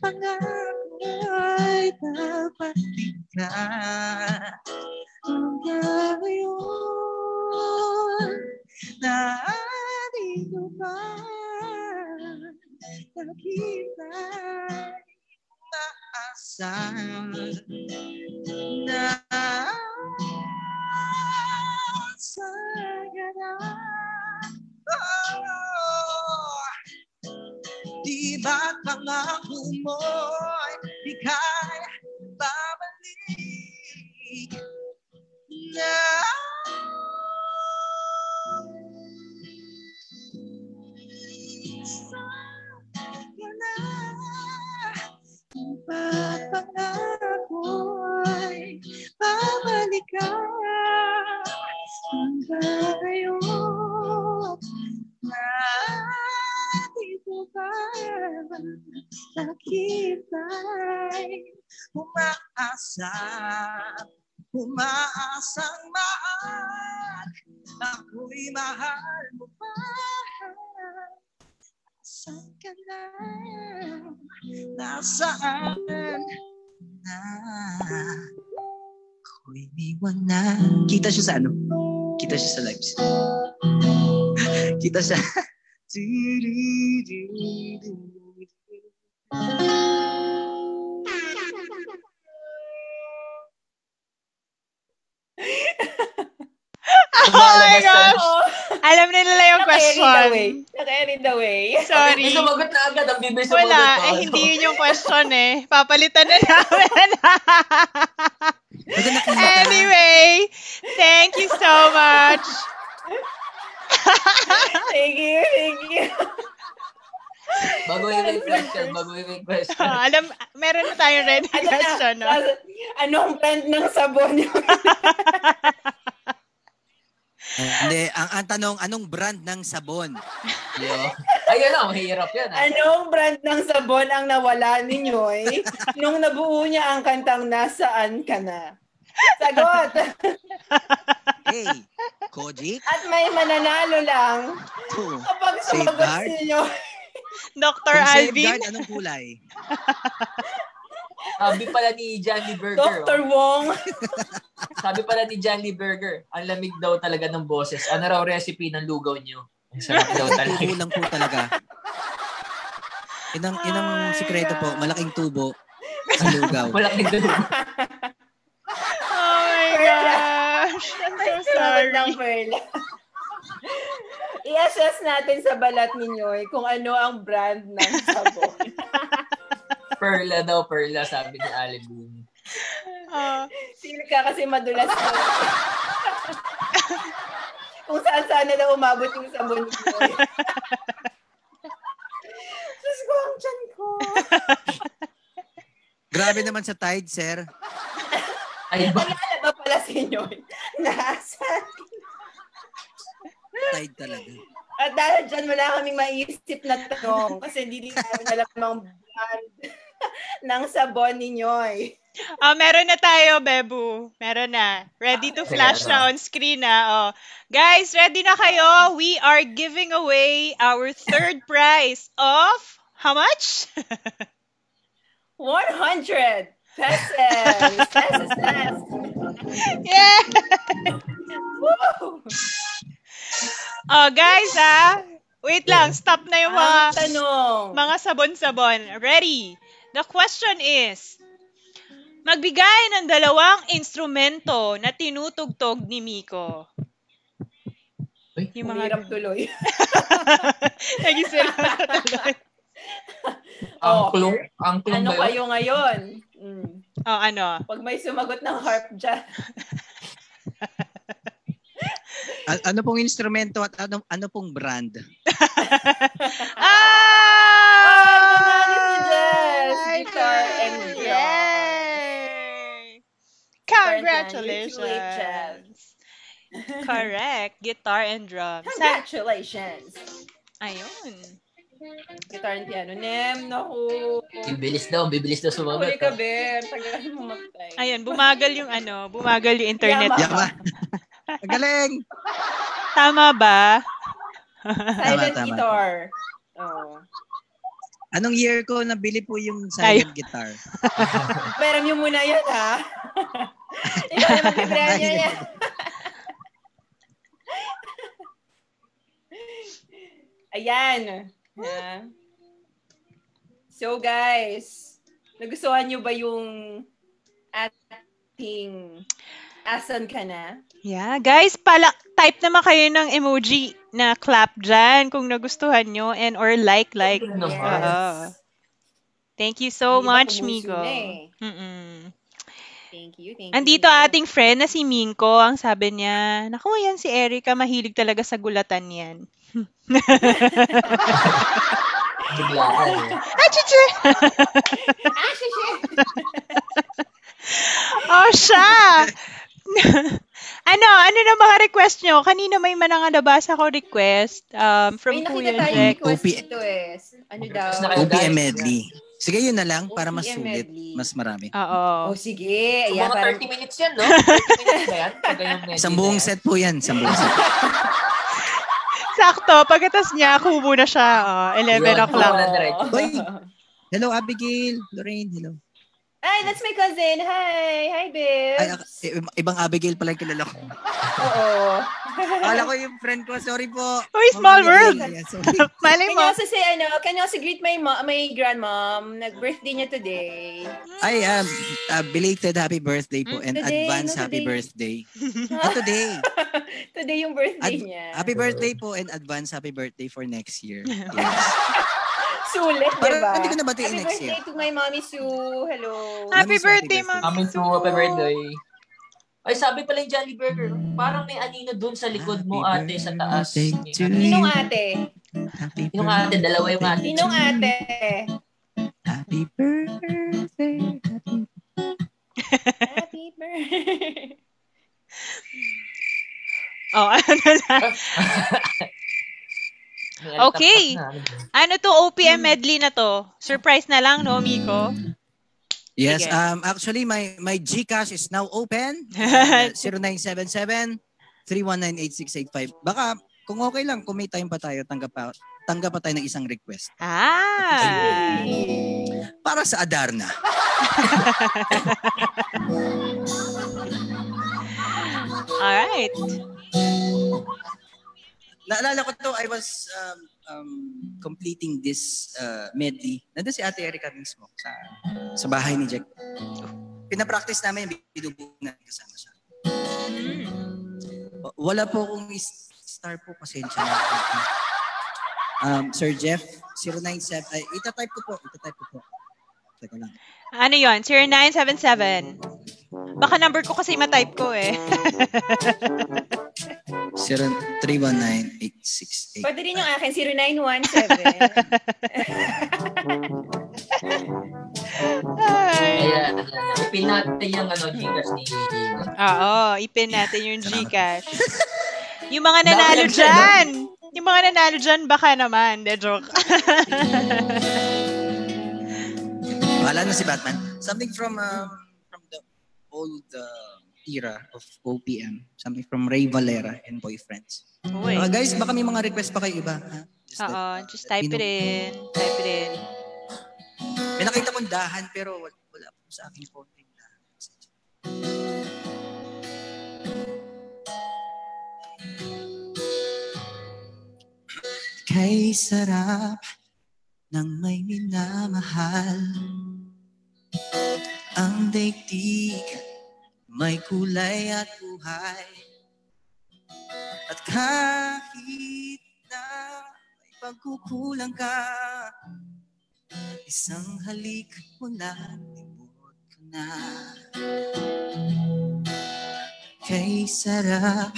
pangako ay dapat di ka Hanggang ngayon Naarito ba Nakita Maasan Na. Sagana Oh ba't pangako mo'y di kaya babalik na? Sana Di ba't pangako'y babalik ka. Hanggang ngayon Nandito ba nakita'y umaasa Umaasang mahal Ako'y mahal mo pa Saan ka na? Nasaan na? Ako'y iniwan na Kita siya sa ano? Kita siya sa lives (laughs) Kita siya Oh my gosh! Alam na nila yung question. Naka-carried away. Sorry. May sumagot na agad. Ang bibig sumagot. Wala. pa. Eh, hindi yun yung question eh. Papalitan na namin. Anyway, thank you so much. (laughs) Thank you, thank you. Bago yung question. Bago yung question. Ah, alam, meron na tayong ready Ano na? question, no? Anong brand ng sabon yun? Hindi, ang, ang tanong, anong brand ng sabon? (laughs) Ayun na. Mahirap yan. ah. Anong brand ng sabon ang nawala ninyo eh? Nung nabuo niya ang kantang Nasaan Ka Na? Sagot! (laughs) Hey, Kojic? At may mananalo lang Oh. kapag sumagot Safeguard? ninyo. (laughs) Dr. Kung Alvin. safeguard, anong kulay? (laughs) Sabi pala ni Johnny Burger. Dr. oh. Wong. (laughs) Sabi pala ni Johnny Burger. Ang lamig daw talaga ng boses. Ano raw recipe ng lugaw niyo? Ang sarap daw talaga. Tubo lang po talaga. Yun ang, yun ang sikreto po, malaking tubo sa lugaw. Malaking lugaw. Oh my gosh. I'm so Sagot ng. Perla. (laughs) I-assess natin sa balat ninyo eh, kung ano ang brand ng sabon. (laughs) Perla daw, Perla, sabi ni Ali Boone. Ah, ka kasi madulas mo. (laughs) kung saan saan na umabot yung sabon eh. Diyos ko, ang tiyan ko. Grabe naman sa Tide, sir. Ay, ba? Nalala ba pala sa inyo? Nasa. Tide talaga. At dahil dyan, wala kaming maisip na tanong kasi hindi din namin alam ang brand (laughs) ng sabon ninyo eh. Ah, meron na tayo, Bebu. Meron na. Ready to flash na on screen na. Oh. Guys, ready na kayo? We are giving away our third (laughs) prize of how much? 100 pesos! (laughs) Pesos, pesos! yeah! Woo! Oh, guys, ah. Wait lang, stop na yung mga Ang tanong. mga sabon-sabon. Ready? The question is, magbigay ng dalawang instrumento na tinutugtog ni Miko. Uy, Yung mga... tuloy. (laughs) Nag-isip na tuloy. (laughs) Angklong? Angklong Ano ba yun? kayo ngayon? Mm. Oh, ano? Pag may sumagot ng harp dyan. (laughs) A- ano pong instrumento at ano, ano pong brand? (laughs) Ah! Guitar and. Yay! Congratulations! Correct. Guitar and drums. Congratulations! Ayun. Guitar and piano. Nem, naku. Bibilis daw, bibilis daw sumagot. Huli ka, Ber. Tagal mo matay. Ayun, bumagal yung ano, bumagal yung internet. Yama. Yama. (laughs) Ang Galing! Tama ba? Silent Tama, tama. guitar. Oh. Anong year ko nabili po yung silent guitar? (laughs) Pero nyo muna yan, ha? Ikaw na mag-premiere yan. Ayan. Ha? So, guys, nagustuhan nyo ba yung ating asan ka na? Yeah, guys, pala type naman kayo ng emoji na clap dyan kung nagustuhan nyo and or like like. Naman? Oo. Thank you so Hindi much, na eh. Mm-mm. Thank you, thank Andito you. ating friend na si Minko. Ang sabi niya, naku yan si Erica, mahilig talaga sa gulatan yan. Biglaan eh. (laughs) Ah, chichi! Ah, (laughs) oh, siya! (laughs) ano, ano na mga request nyo? Kanina may mananga nabasa ko request um, from May Kuya nakita tayong Jack. request OP. dito eh. Ano daw? OPM medley. Sige, yun na lang para mas sulit. Mas marami. Oo. Oh, sige. So, Ayan, mga parang 30 minutes yan, no? 30 minutes ba yan? Pag Isang buong set po yan. Isang buong set. (laughs) Sakto, pagkatas niya, kubo na siya. Oh, 11 Yun. o'clock. Wala diretso. Hoy! Hello, Abigail. Lorraine, hello. Ay, that's my cousin. Hi. Hi, babe. Ay, ibang Abigail pala yung kilala ko. Oo. Akala ko yung friend ko. Sorry po. Uy, small Abigail. world. Yeah, sorry. (laughs) Malay Can you mo. also say, ano, can you also greet my mom, my grandmom? Nag-birthday niya today. Ay, um, uh, belated happy birthday po and Mm, Today, advance no, happy birthday. (laughs) Ah, today. today yung birthday Ad- niya. Happy birthday po and advance happy birthday for next year. (laughs) Yes. Sulit, Para diba? hindi ko na batiin Happy next birthday year. to my mommy Sue. Hello. Happy happy birthday, birthday. Mami. Amin to happy birthday. Ay, sabi pala yung Jolly Burger. Parang may anino dun sa likod mo, ate, sa taas. Happy birthday. Ninong ate. Happy Yung ate, dalawa yung ate. Ninong ate. Happy birthday. Happy Happy birthday. (laughs) Oh, ano na. (laughs) Okay. ano to OPM medley na to? Surprise na lang, no, Miko? Yes, Sige. um actually my my GCash is now open. (laughs) Uh, 0977 3198685. Baka kung okay lang, kung may time pa tayo, tanggap pa, tanggap pa tayo ng isang request. Ah. Para sa Adarna. (laughs) Alright. Naalala ko to, I was um, um, completing this uh, medley. Nandun si Ate Erica mismo sa, sa bahay ni Jack. Pinapractice namin, binubuo namin kasama siya. W- Wala po akong star po, pasensya na. Um, Sir Jeff, 097, ay, itatype ko po, itatype ko po. Teka lang. Ano yon? 0977. Baka number ko kasi matype ko eh. (laughs) 0319-868. Pwede rin yung akin, 0917. (laughs) Ay. Ayan. Ipin natin yung ano, Gcash ni Oo, ipin natin yung Gcash. Yung mga nanalo dyan. Yung mga nanalo dyan, baka naman. De joke. Wala na si Batman. Something from um, old uh, era of OPM. Something from Ray Valera and Boyfriends. Uy. Uh, guys, baka may mga request pa kayo iba. Just Oo, let- just let type it in. Type it in. May nakita kong dahan pero wala, wala po sa aking phone. Kay sarap ng may minamahal Ang daigdig may kulay at buhay At kahit na may pagkukulang ka Isang halik mo lang, libot ko na. Kay sarap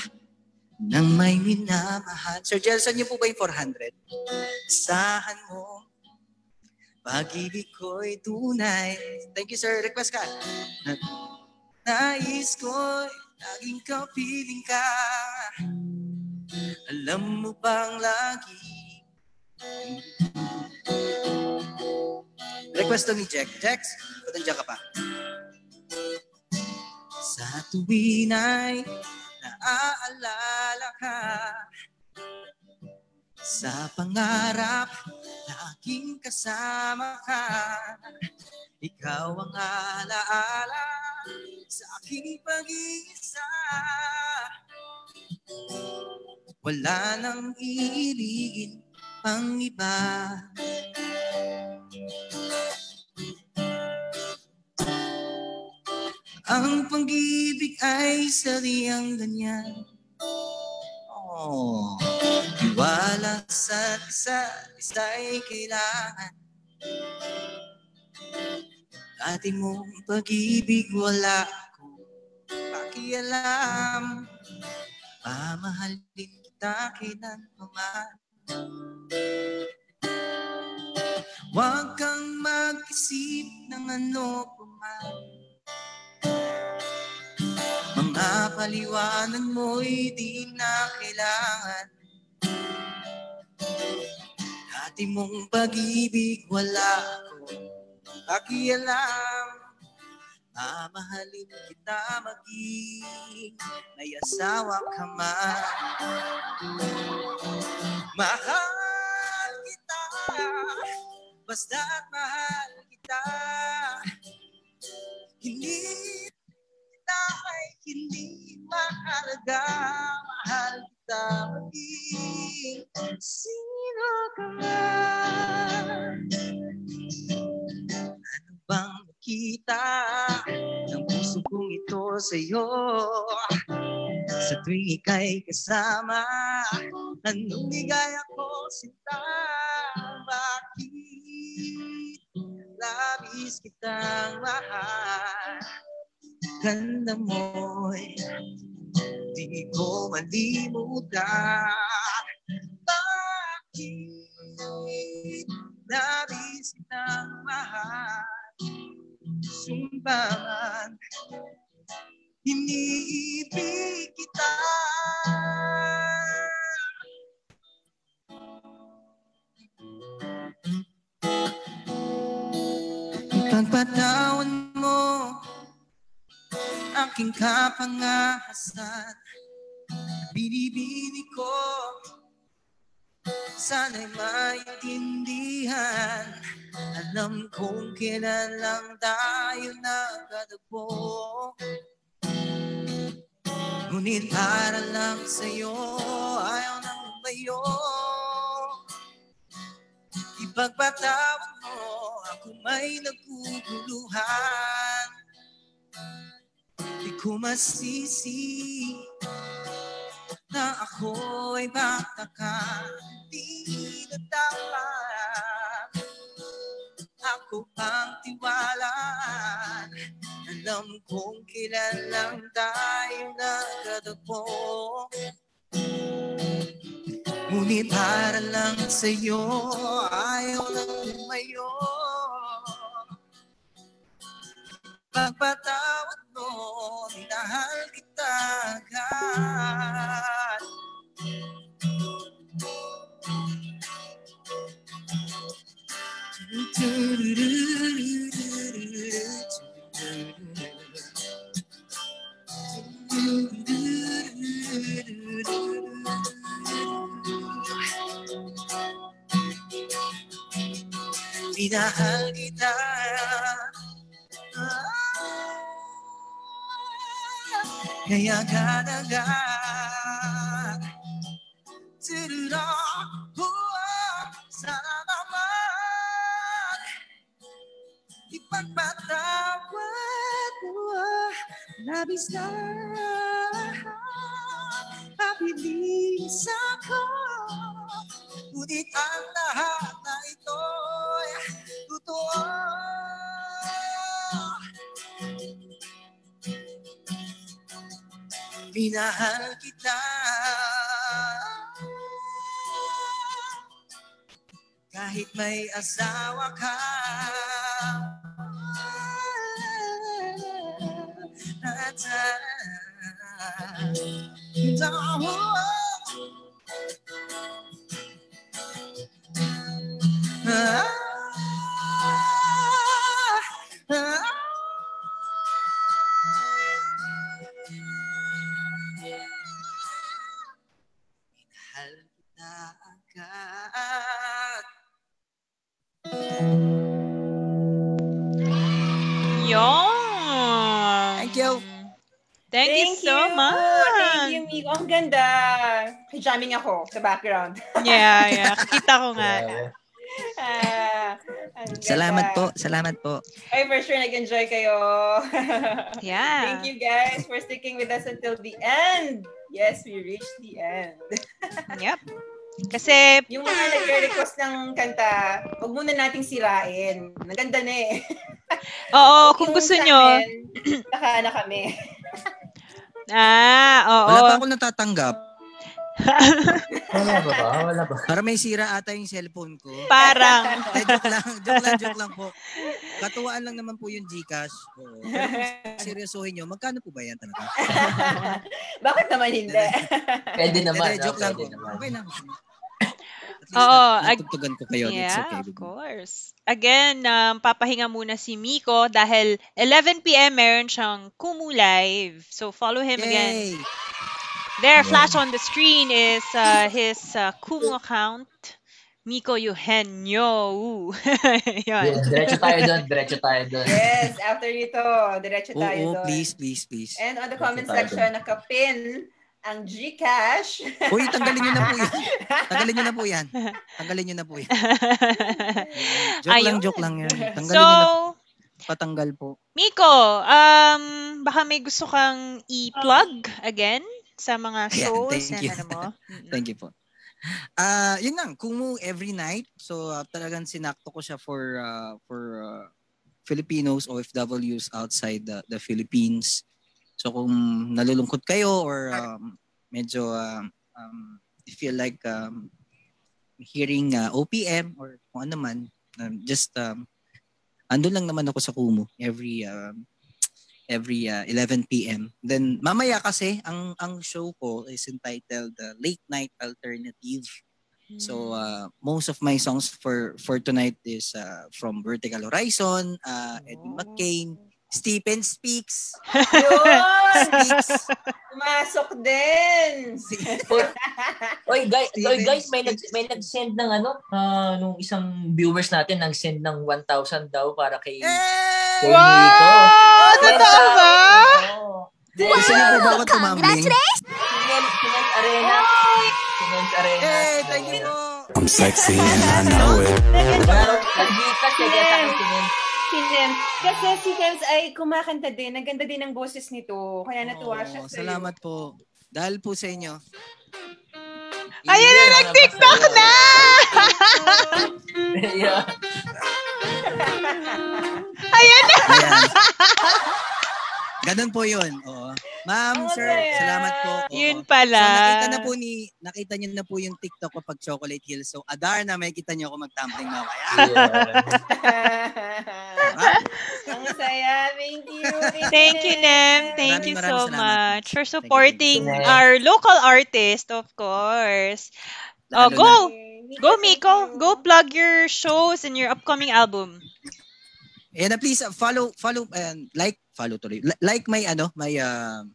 ng may minamahal. Sir Jelson, niyo po ba yung 400? Asahan mo, pag-ibig ko'y tunay. Thank you, sir. Request ka. Na- Nais ko'y laging kapiling ka. Alam mo bang lagi Request to ni Jack. Jax, ba't nandiyan ka pa? Sa tuwin ay naaalala ka Sa pangarap, laging kasama ka. Ikaw ang alaala sa aking pag-iisa. Wala nang iibigin pang iba. Ang pag-ibig ay sariyang ganyan. Oh, Iwala sa isa't isa'y kailangan. Dati mong pag-ibig wala ko pakialam. Pamahalin kita kailanman. Huwag kang mag-isip ng ano pa man. Mga paliwanag mo'y di na kailangan. Dati mong pag-ibig wala ko. Pakialam Mamahalin kita maging may asawa ka man. Mahal kita Basta't mahal kita. Hindi kita ay hindi mahalaga. Mahal kita maging sino ka man Ano bang nakita ng puso kong ito sa'yo? Sa tuwing ika'y kasama Anong ligaya ko sinta? Bakit labis kitang mahal Ganda mo'y di ko malimutan. Bakit labis kitang mahal? Sumbaman Iniibig kita. Pagpatawan mo aking kapangahasan Binibini ko. Sana'y maintindihan. Alam kong kailan lang tayo nagkatagpo. Ngunit para lang sa'yo Ayaw nang umayo Ipagpatawad mo Ako may naguguluhan Di ko masisi na ako ay bata ka. Di na dapat Ako ang tiwalaan Alam kong kailan lang tayo nagkatagpo Ngunit para lang sa'yo Ayaw lang tumayo Pagpatawad mo Minahal kita agad Minahal kita Kaya agad-agad Tirira Huwag Sana naman Ipagpatawad mo Labis na Pabilis ako Ngunit ang lahat na ito'y minahal kita. Kahit may asawa ka. Minahal Thank, you so much. Thank you, Miko. Ang ganda. Jamming ako sa background. Yeah, yeah. (laughs) Kita ko nga. Ah, ang ganda. Salamat po, salamat po. Ay, for sure, nag-enjoy kayo. (laughs) Yeah. Thank you guys for sticking with us until the end. Yes, we reached the end. (laughs) Yep. Kasi, Yung mga nag-request ng kanta, huwag muna nating sirain. Naganda na eh. oo, kung gusto nyo, amin, (clears throat) Naka na kami. Ah, oo. Wala pa akong natatanggap. (laughs) Wala ba? Wala ba? Para may sira ata yung cellphone ko. Parang, (laughs) Eh, joke lang, joke lang, joke lang po. Katuwaan lang naman po yung Gcash. Oo. Pero kung seryosohin nyo, magkano po ba yan talaga? (laughs) Bakit naman hindi? Pwede naman. Hindi, joke ah, lang po. Pwede naman. Okay lang. At least Oo, nat- natugtugan ko kayo. It's yeah, okay. of course. Again, um, papahinga muna si Miko dahil 11pm meron siyang Kumu Live. So, follow him again. Yay! There, flash on the screen is uh, his uh, Kumu account. Miko Eugenio. (laughs) Yan. Diretso tayo doon. Diretso tayo doon. yes, after nito, diretso Oo, tayo oo, doon. please, please, please. And on the comment Diretso tayo section, nakapin ang Gcash. Uy, tanggalin nyo (laughs) na po yan. Tanggalin nyo na po yan. Tanggalin nyo na po yan. Joke lang, Ayun. joke lang yan. Tanggalin so, nyo na patanggal po. Miko, um, baka may gusto kang i-plug again sa mga Ayan, shows thank na you. ano mo. (laughs) Thank you po. Ah, yun lang, Kumu every night. So ah, talagang sinakto ko siya for ah, for ah, Filipinos OFWs outside the, the Philippines. So kung nalulungkot kayo or um, medyo um, um, you feel like um, hearing ah, OPM or kung ano man, um, just um, andun lang naman ako sa Kumu every um, every uh, 11 p.m. Then mamaya kasi ang ang show ko is entitled uh, Late Night Alternative. So uh, most of my songs for for tonight is uh, from Vertical Horizon, uh, Eddie McCain, Stephen Speaks, (laughs) Yun! Speaks. Pumasok din! Oy, guys, Steven oy, guys may nag may nag-send ng ano, ah, nung isang viewers natin nag-send ng 1,000 daw para kay Eh! kay Wow! Nico. Totoo ba? Oo. Gusto niyo po ba ako tumambling? Cement, Arena. Cement Arena. Hey, thank you. I'm sexy and I know it. Nag-Gcash eh, kaya sa Cement. Si Nems. Kasi si Nems ay kumakanta din. Ang ganda din ng boses nito. Kaya natuwa siya Oo, sa'yo. salamat po. Dahil po sa inyo. Ayan na, nag-TikTok na! yeah. Ayan na! Ganun po yun. Oo. Ma'am, Ang sir, salamat po. Oo. Yun So, pala. nakita na po ni, nakita niyo na po yung TikTok ko pag Chocolate Hills. So, Adar na may kita niyo ako mag-tumbling na kaya. (laughs) Ang saya. Thank you. (laughs) Thank you, Nem. Thank Maraming you maraming so salamat. much for Thank you. supporting Thank you. our local artist, of course. Oh, go! na. Go, Miko! Go plug your shows and your upcoming album. And uh, please uh, follow, follow, and like, follow tuloy. Li- Like my, ano, my, uh,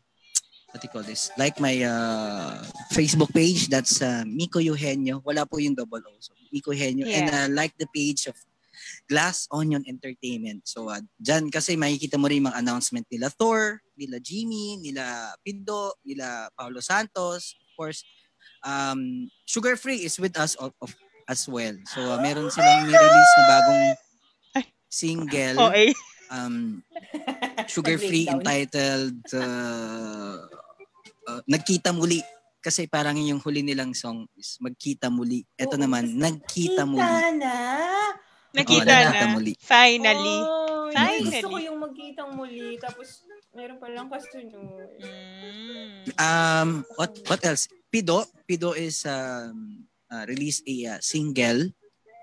what do you call this? Like my uh, Facebook page. That's uh, Miko Eugenio. Wala po yung double O. So, Miko Eugenio. And Yeah. uh, like the page of Glass Onion Entertainment. So, uh, dyan kasi makikita mo rin mga announcement nila Thor, nila Jimmy, nila Pindo, nila Paulo Santos. Of course, um, Sugar Free is with us of, of, as well. So, uh, meron silang ni-release na bagong single. Okay. Um, (laughs) Sugar Free Breakdown. entitled uh, uh, Nagkita Muli. Kasi parang yung huli nilang song is Magkita Muli. Ito Oo, naman, Nagkita Muli. Kita na. Nakita nakita na. muli. Finally. Oh. Finally. Gusto ko yung magkitang muli. Tapos, meron palang customer. Mm. Um, what what else? Pido, Pido is um, uh, release a uh, single.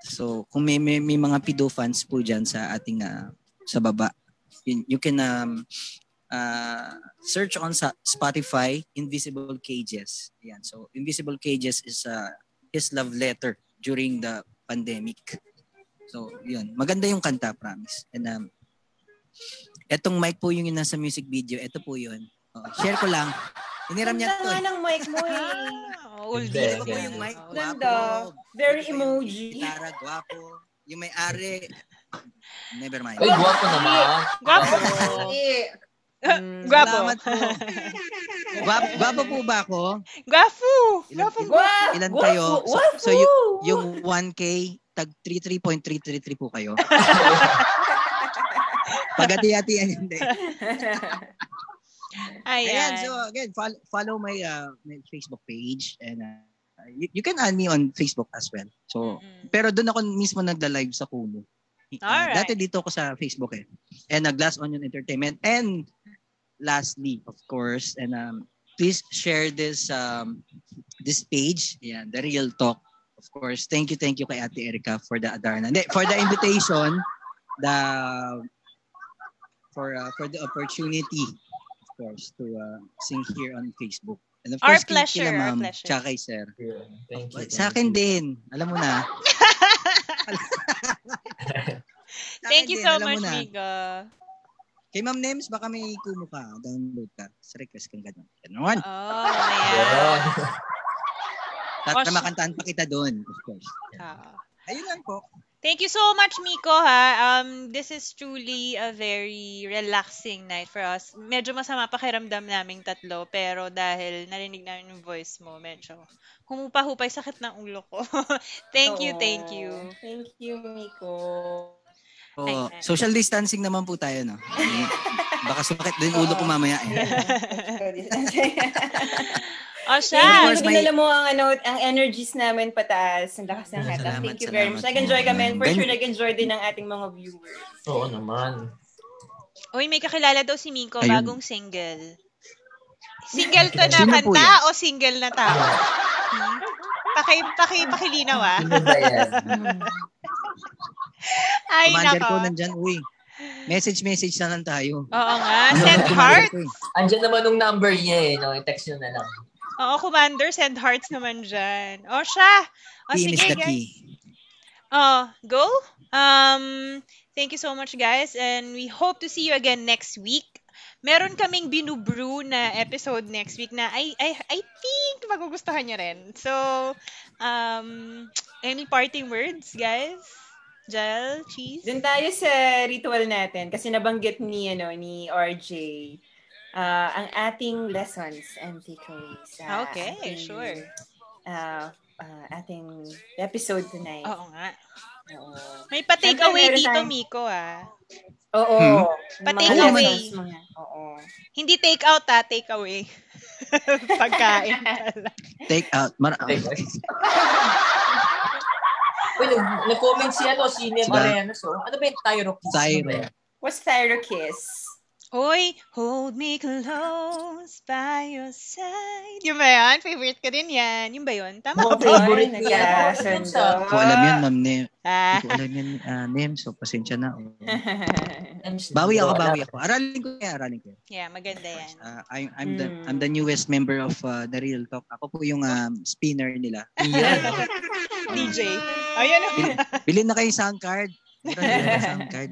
So, kung may, may, may mga Pido fans po dyan sa ating uh, sa baba, you, you can um, uh, search on sa Spotify Invisible Cages. Yan. So, Invisible Cages is uh, his love letter during the pandemic. So, yun. Maganda yung kanta, promise. And um, etong mic po yung nasa music video. Ito po yun. Oh, share ko lang. Hiniram niya to. Eh. ng mic mo (laughs) eh. Oldie. Hindi, po Ganda. yung mic. Ganda. Very emoji. Gitara, gwapo. Yung may-ari. Never mind. Ay, guwapo naman. Gwapo. Eh. (laughs) Mm, Gwapo. Salamat po. Gwapo, gwapo po ba ako? Gwapo. Ilan- Gwapo. Gwa- Ilan kayo? So, yung, yung 1K, tag 33.333 po kayo. (laughs) Pagati-hatian hindi. (laughs) Ayan. Ayan, so again, follow, follow my, uh, my Facebook page and uh, you, you can add me on Facebook as well. So, Mm-mm. pero doon ako mismo nagla-live sa Kumu. Uh, Alright. Dati dito ako sa Facebook eh. And uh, Glass Onion Entertainment. And lastly, of course, and um, please share this um, this page. Yeah, The Real Talk. Of course, thank you, thank you kay Ate Erica for the Adarna. For the invitation, the for uh, for the opportunity, course, to uh, sing here on Facebook. And of Our course, kay- pleasure, kila our ma'am, pleasure. tsaka kay sir. Thank you. Sa akin din, alam mo na. (laughs) Thank you din, so much, na. Mika. Kay Ma'am Nems, baka may kumo ka. Download ka. Sa request kang gano'n. Ganon. Oh, Yan. ayan. Para Gosh. makantaan pa kita doon, of course. Ah. Ayun lang po. Thank you so much, Miko, ha. Um, this is truly a very relaxing night for us. Medyo masama pakiramdam naming tatlo, pero dahil narinig namin yung voice mo, medyo humupa-hupay sakit ng ulo ko. (laughs) thank you, Oo. thank you. Thank you, Miko. Oh, Ayan. social distancing naman po tayo, no? (laughs) Baka sumakit din ulo ko mamaya. Eh. (laughs) O Thank siya. you. may- Dinala mo ang, ano, ang energies namin pataas. Ang lakas ng hata. Salamat, Thank you very much. Nag-enjoy kami. And for sure, nag-enjoy din ang ating mga viewers. Oo naman. Uy, may kakilala daw si Miko, Ayun. bagong single. Single to na Sino kanta o single na tao? Hmm? Paki, paki, pakilinaw ah. (laughs) Ay, Commander nako. ko nandyan, uy. Message, message na lang tayo. Oo nga. Ano Send heart. eh. Andyan naman yung number niya eh. No? I-text nyo na lang. Oo, Commander, send hearts naman dyan. O siya. O Team is sige, the guys. key. Oh, go. Um, thank you so much, guys. And we hope to see you again next week. Meron kaming binubrew na episode next week na I, I, I think magugustuhan niyo rin. So, um, any parting words, guys? Jel, Cheese? Doon tayo sa ritual natin kasi nabanggit ni ano ni RJ ah, ang ating lessons and takeaways. sa Okay, ating, sure. ah, ah, ating episode tonight. Oo nga. Oo. May pa-take away dito, tayong- Miko, ah. Oo. Hmm? Pa-take away. Mga, oo. Hindi take out, ah. Take away. (laughs) Pagkain pala. Take out. Mar- (laughs) Uy, nag- nag-comment si ano, si? Moreno. So, ano ba yung Tyro Kiss? Tyro. What's Thyro Kiss? Oy, hold me close by your side. Yung ba yan? Favorite ko din yan. Yung ba yun? Tama Mga ba? favorite ko yan. ko alam yan, Ma'am Nem. Ah. Ko alam yan, uh, Nem. So, pasensya na. Oh. Bawi ako, bawi ako. Aralin ko yan, aralin ko yan. Yeah, maganda yan. Uh, I'm, I'm, the, Mm. I'm the newest member of uh, The Real Talk. Ako po yung um, spinner nila. (laughs) DJ. Ayan o. Bilhin, bilhin na kayo yung sound card. Din yung sound card.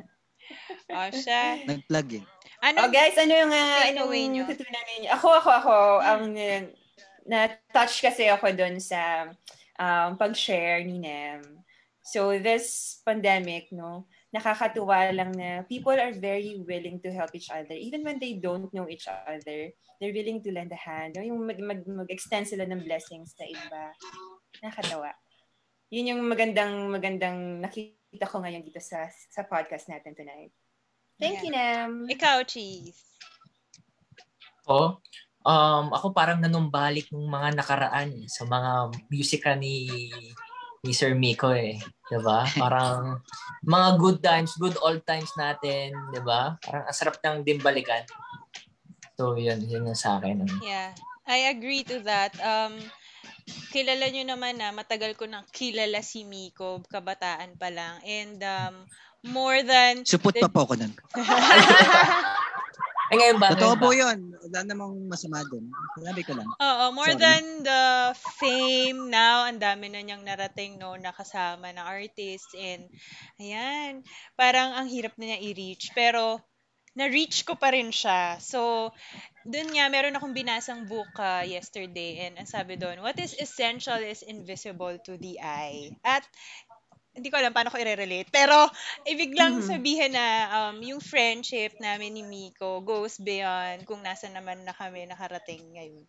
Oh, siya. Nag-plug eh. Ano? Oh guys, ano yung uh, anong nyo. natutunan ninyo? Ako, ako, ako, ang uh, na-touch kasi ako doon sa um, pag-share ni Nem. So this pandemic, no, nakakatuwa lang na people are very willing to help each other. Even when they don't know each other, they're willing to lend a hand. Yung mag, mag, mag-extend sila ng blessings sa iba. Nakakatawa. Yun yung magandang magandang nakita ko ngayon dito sa sa podcast natin tonight. Thank you, Nem. Ikaw, Cheese. Ako, um, ako parang nanumbalik ng mga nakaraan sa mga musika ni ni Sir Miko eh. 'Di ba? (laughs) Parang mga good times, good old times natin, 'di ba? Parang asarap nang din balikan. So, yun, yun yung sa akin. ano. Yeah. I agree to that. Um, kilala nyo naman na matagal ko nang kilala si Miko, kabataan pa lang. And um, more than... Supot pa po ako nun. (laughs) Eh, ngayon ba? Totoo po yun. Wala namang masama dun. Sinabi ko lang. Oo, more Sorry. than the fame now, ang dami na niyang narating no, nakasama ng artist and ayan, parang ang hirap na niya i-reach. Pero na-reach ko pa rin siya. So, dun nga, meron akong binasang book ah, yesterday and ang sabi doon, what is essential is invisible to the eye. At hindi ko alam paano ko i-relate. Pero, ibig lang Mhm. sabihin na um, yung friendship namin ni Miko goes beyond kung nasa naman na kami nakarating ngayon.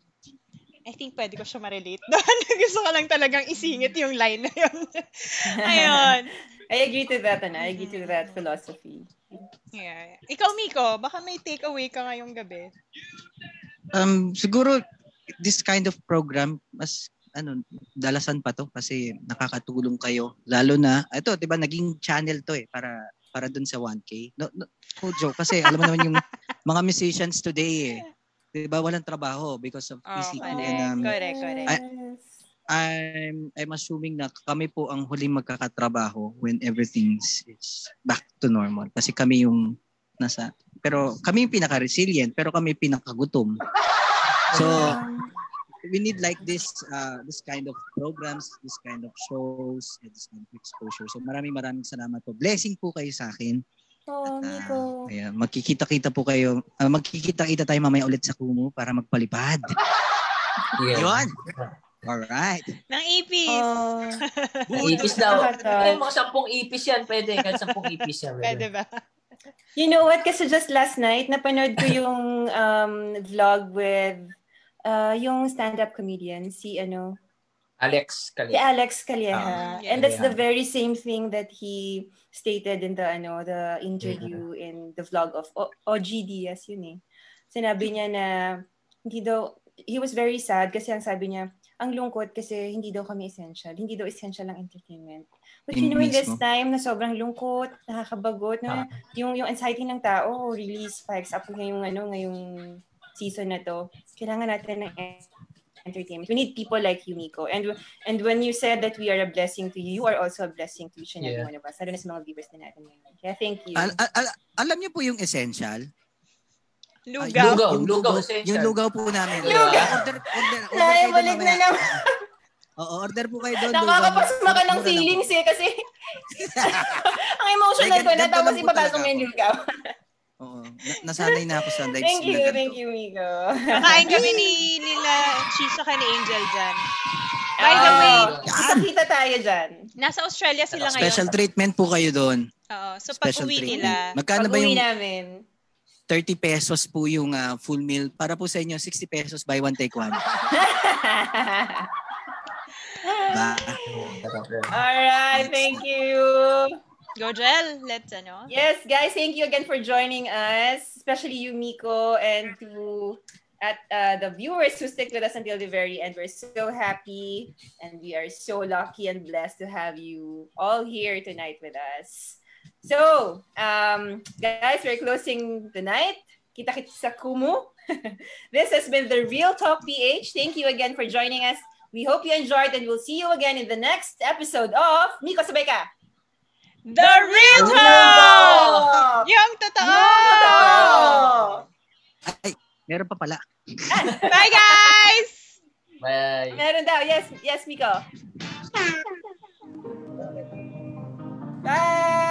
I think pwede ko siya ma-relate doon. (laughs) Gusto ko lang talagang isingit yung line na yun. (laughs) Ayun. I agree to that, ano? I agree to that philosophy. Yeah. Ikaw, Miko, baka may takeaway ka ngayong gabi. Um, siguro, this kind of program, mas ano, dalasan pa to kasi nakakatulong kayo. Lalo na, ito, di ba, naging channel to eh, para para dun sa 1K. No, no, no joke, kasi alam mo naman yung mga musicians today eh. Di ba, walang trabaho because of Oh, PCQ. correct. and, um, correct, correct. I- I'm, I'm assuming na kami po ang huling magkakatrabaho when everything is back to normal. Kasi kami yung nasa, pero kami yung pinaka-resilient, pero kami yung pinakagutom. So, we need like this uh, this kind of programs, this kind of shows, and this kind of exposure. So maraming maraming salamat po. Blessing po kayo sa akin. Oh, Miko. Ah, ayan, magkikita-kita po kayo. ah, magkikita-kita tayo mamaya ulit sa Kumu para magpalipad. (laughs) Yeah. Yun. Alright. Nang ipis. Oh. Ipis daw. Ay, mga sampung ipis yan. Pwede. Kahit sampung ipis yan. Pwede ba? You know what? Kasi just last night, napanood ko yung um, vlog with uh, yung stand-up comedian, si ano, Alex si Kalit. Alex Calleja. Ah, yeah. And that's the Yeah. very same thing that he stated in the ano, the interview in the vlog of o- OG Diaz yun eh. Sinabi niya na hindi daw he was very sad kasi ang sabi niya ang lungkot kasi hindi daw kami essential. Hindi daw essential ang entertainment. But you know, in this time na sobrang lungkot, nakakabagot, Ah. na yung, yung anxiety ng tao really spikes up ngayong, ano, ngayong season na to. Kailangan natin ng entertainment. We need people like you, Miko. And and when you said that we are a blessing to you, you are also a blessing to each and every Yeah. one of us. Lalo na sa mga viewers na natin ngayon. Kaya thank you. Al- al- al- alam niyo po yung essential? Lugaw. Lugaw. yung lugaw, lugaw, essential. yung lugaw po namin. Lugaw. Order, order, order kayo doon Naibalik na naman. (laughs) Oo, order po kayo doon. Nakakapasma ka ng feelings eh kasi (laughs) (laughs) ang emotional Ay, ko na tapos talaga mo yung lugaw. Oo. Na- nasanay na ako sa (laughs) live Thank stream you, thank you, Miko. Kakain kami ni (laughs) Lila Cheese ka ni Angel dyan. By the Ah, way, kita-kita tayo dyan. nasa Australia sila ngayon. Special treatment po kayo doon. Oo. So, Special pag-uwi treatment. nila, Magkano ba Pag-uwi yung namin. 30 pesos po yung ah, full meal? Para po sa inyo, 60 pesos buy one take one. (laughs) Ba? Alright, thank you. Go let's ano. Yes, guys, thank you again for joining us, especially you, Miko, and to at uh, the viewers who stick with us until the very end. We're so happy and we are so lucky and blessed to have you all here tonight with us. So, um, guys, we're closing the night. Kita kita sa Kumu. (laughs) this has been the Real Talk PH. Thank you again for joining us. We hope you enjoyed and we'll see you again in the next episode of Miko Sabay Ka. The real talk! Yung totoo! Ay, meron pa pala. (laughs) Bye, guys! Bye. Meron daw. Yes, yes, Miko. Bye!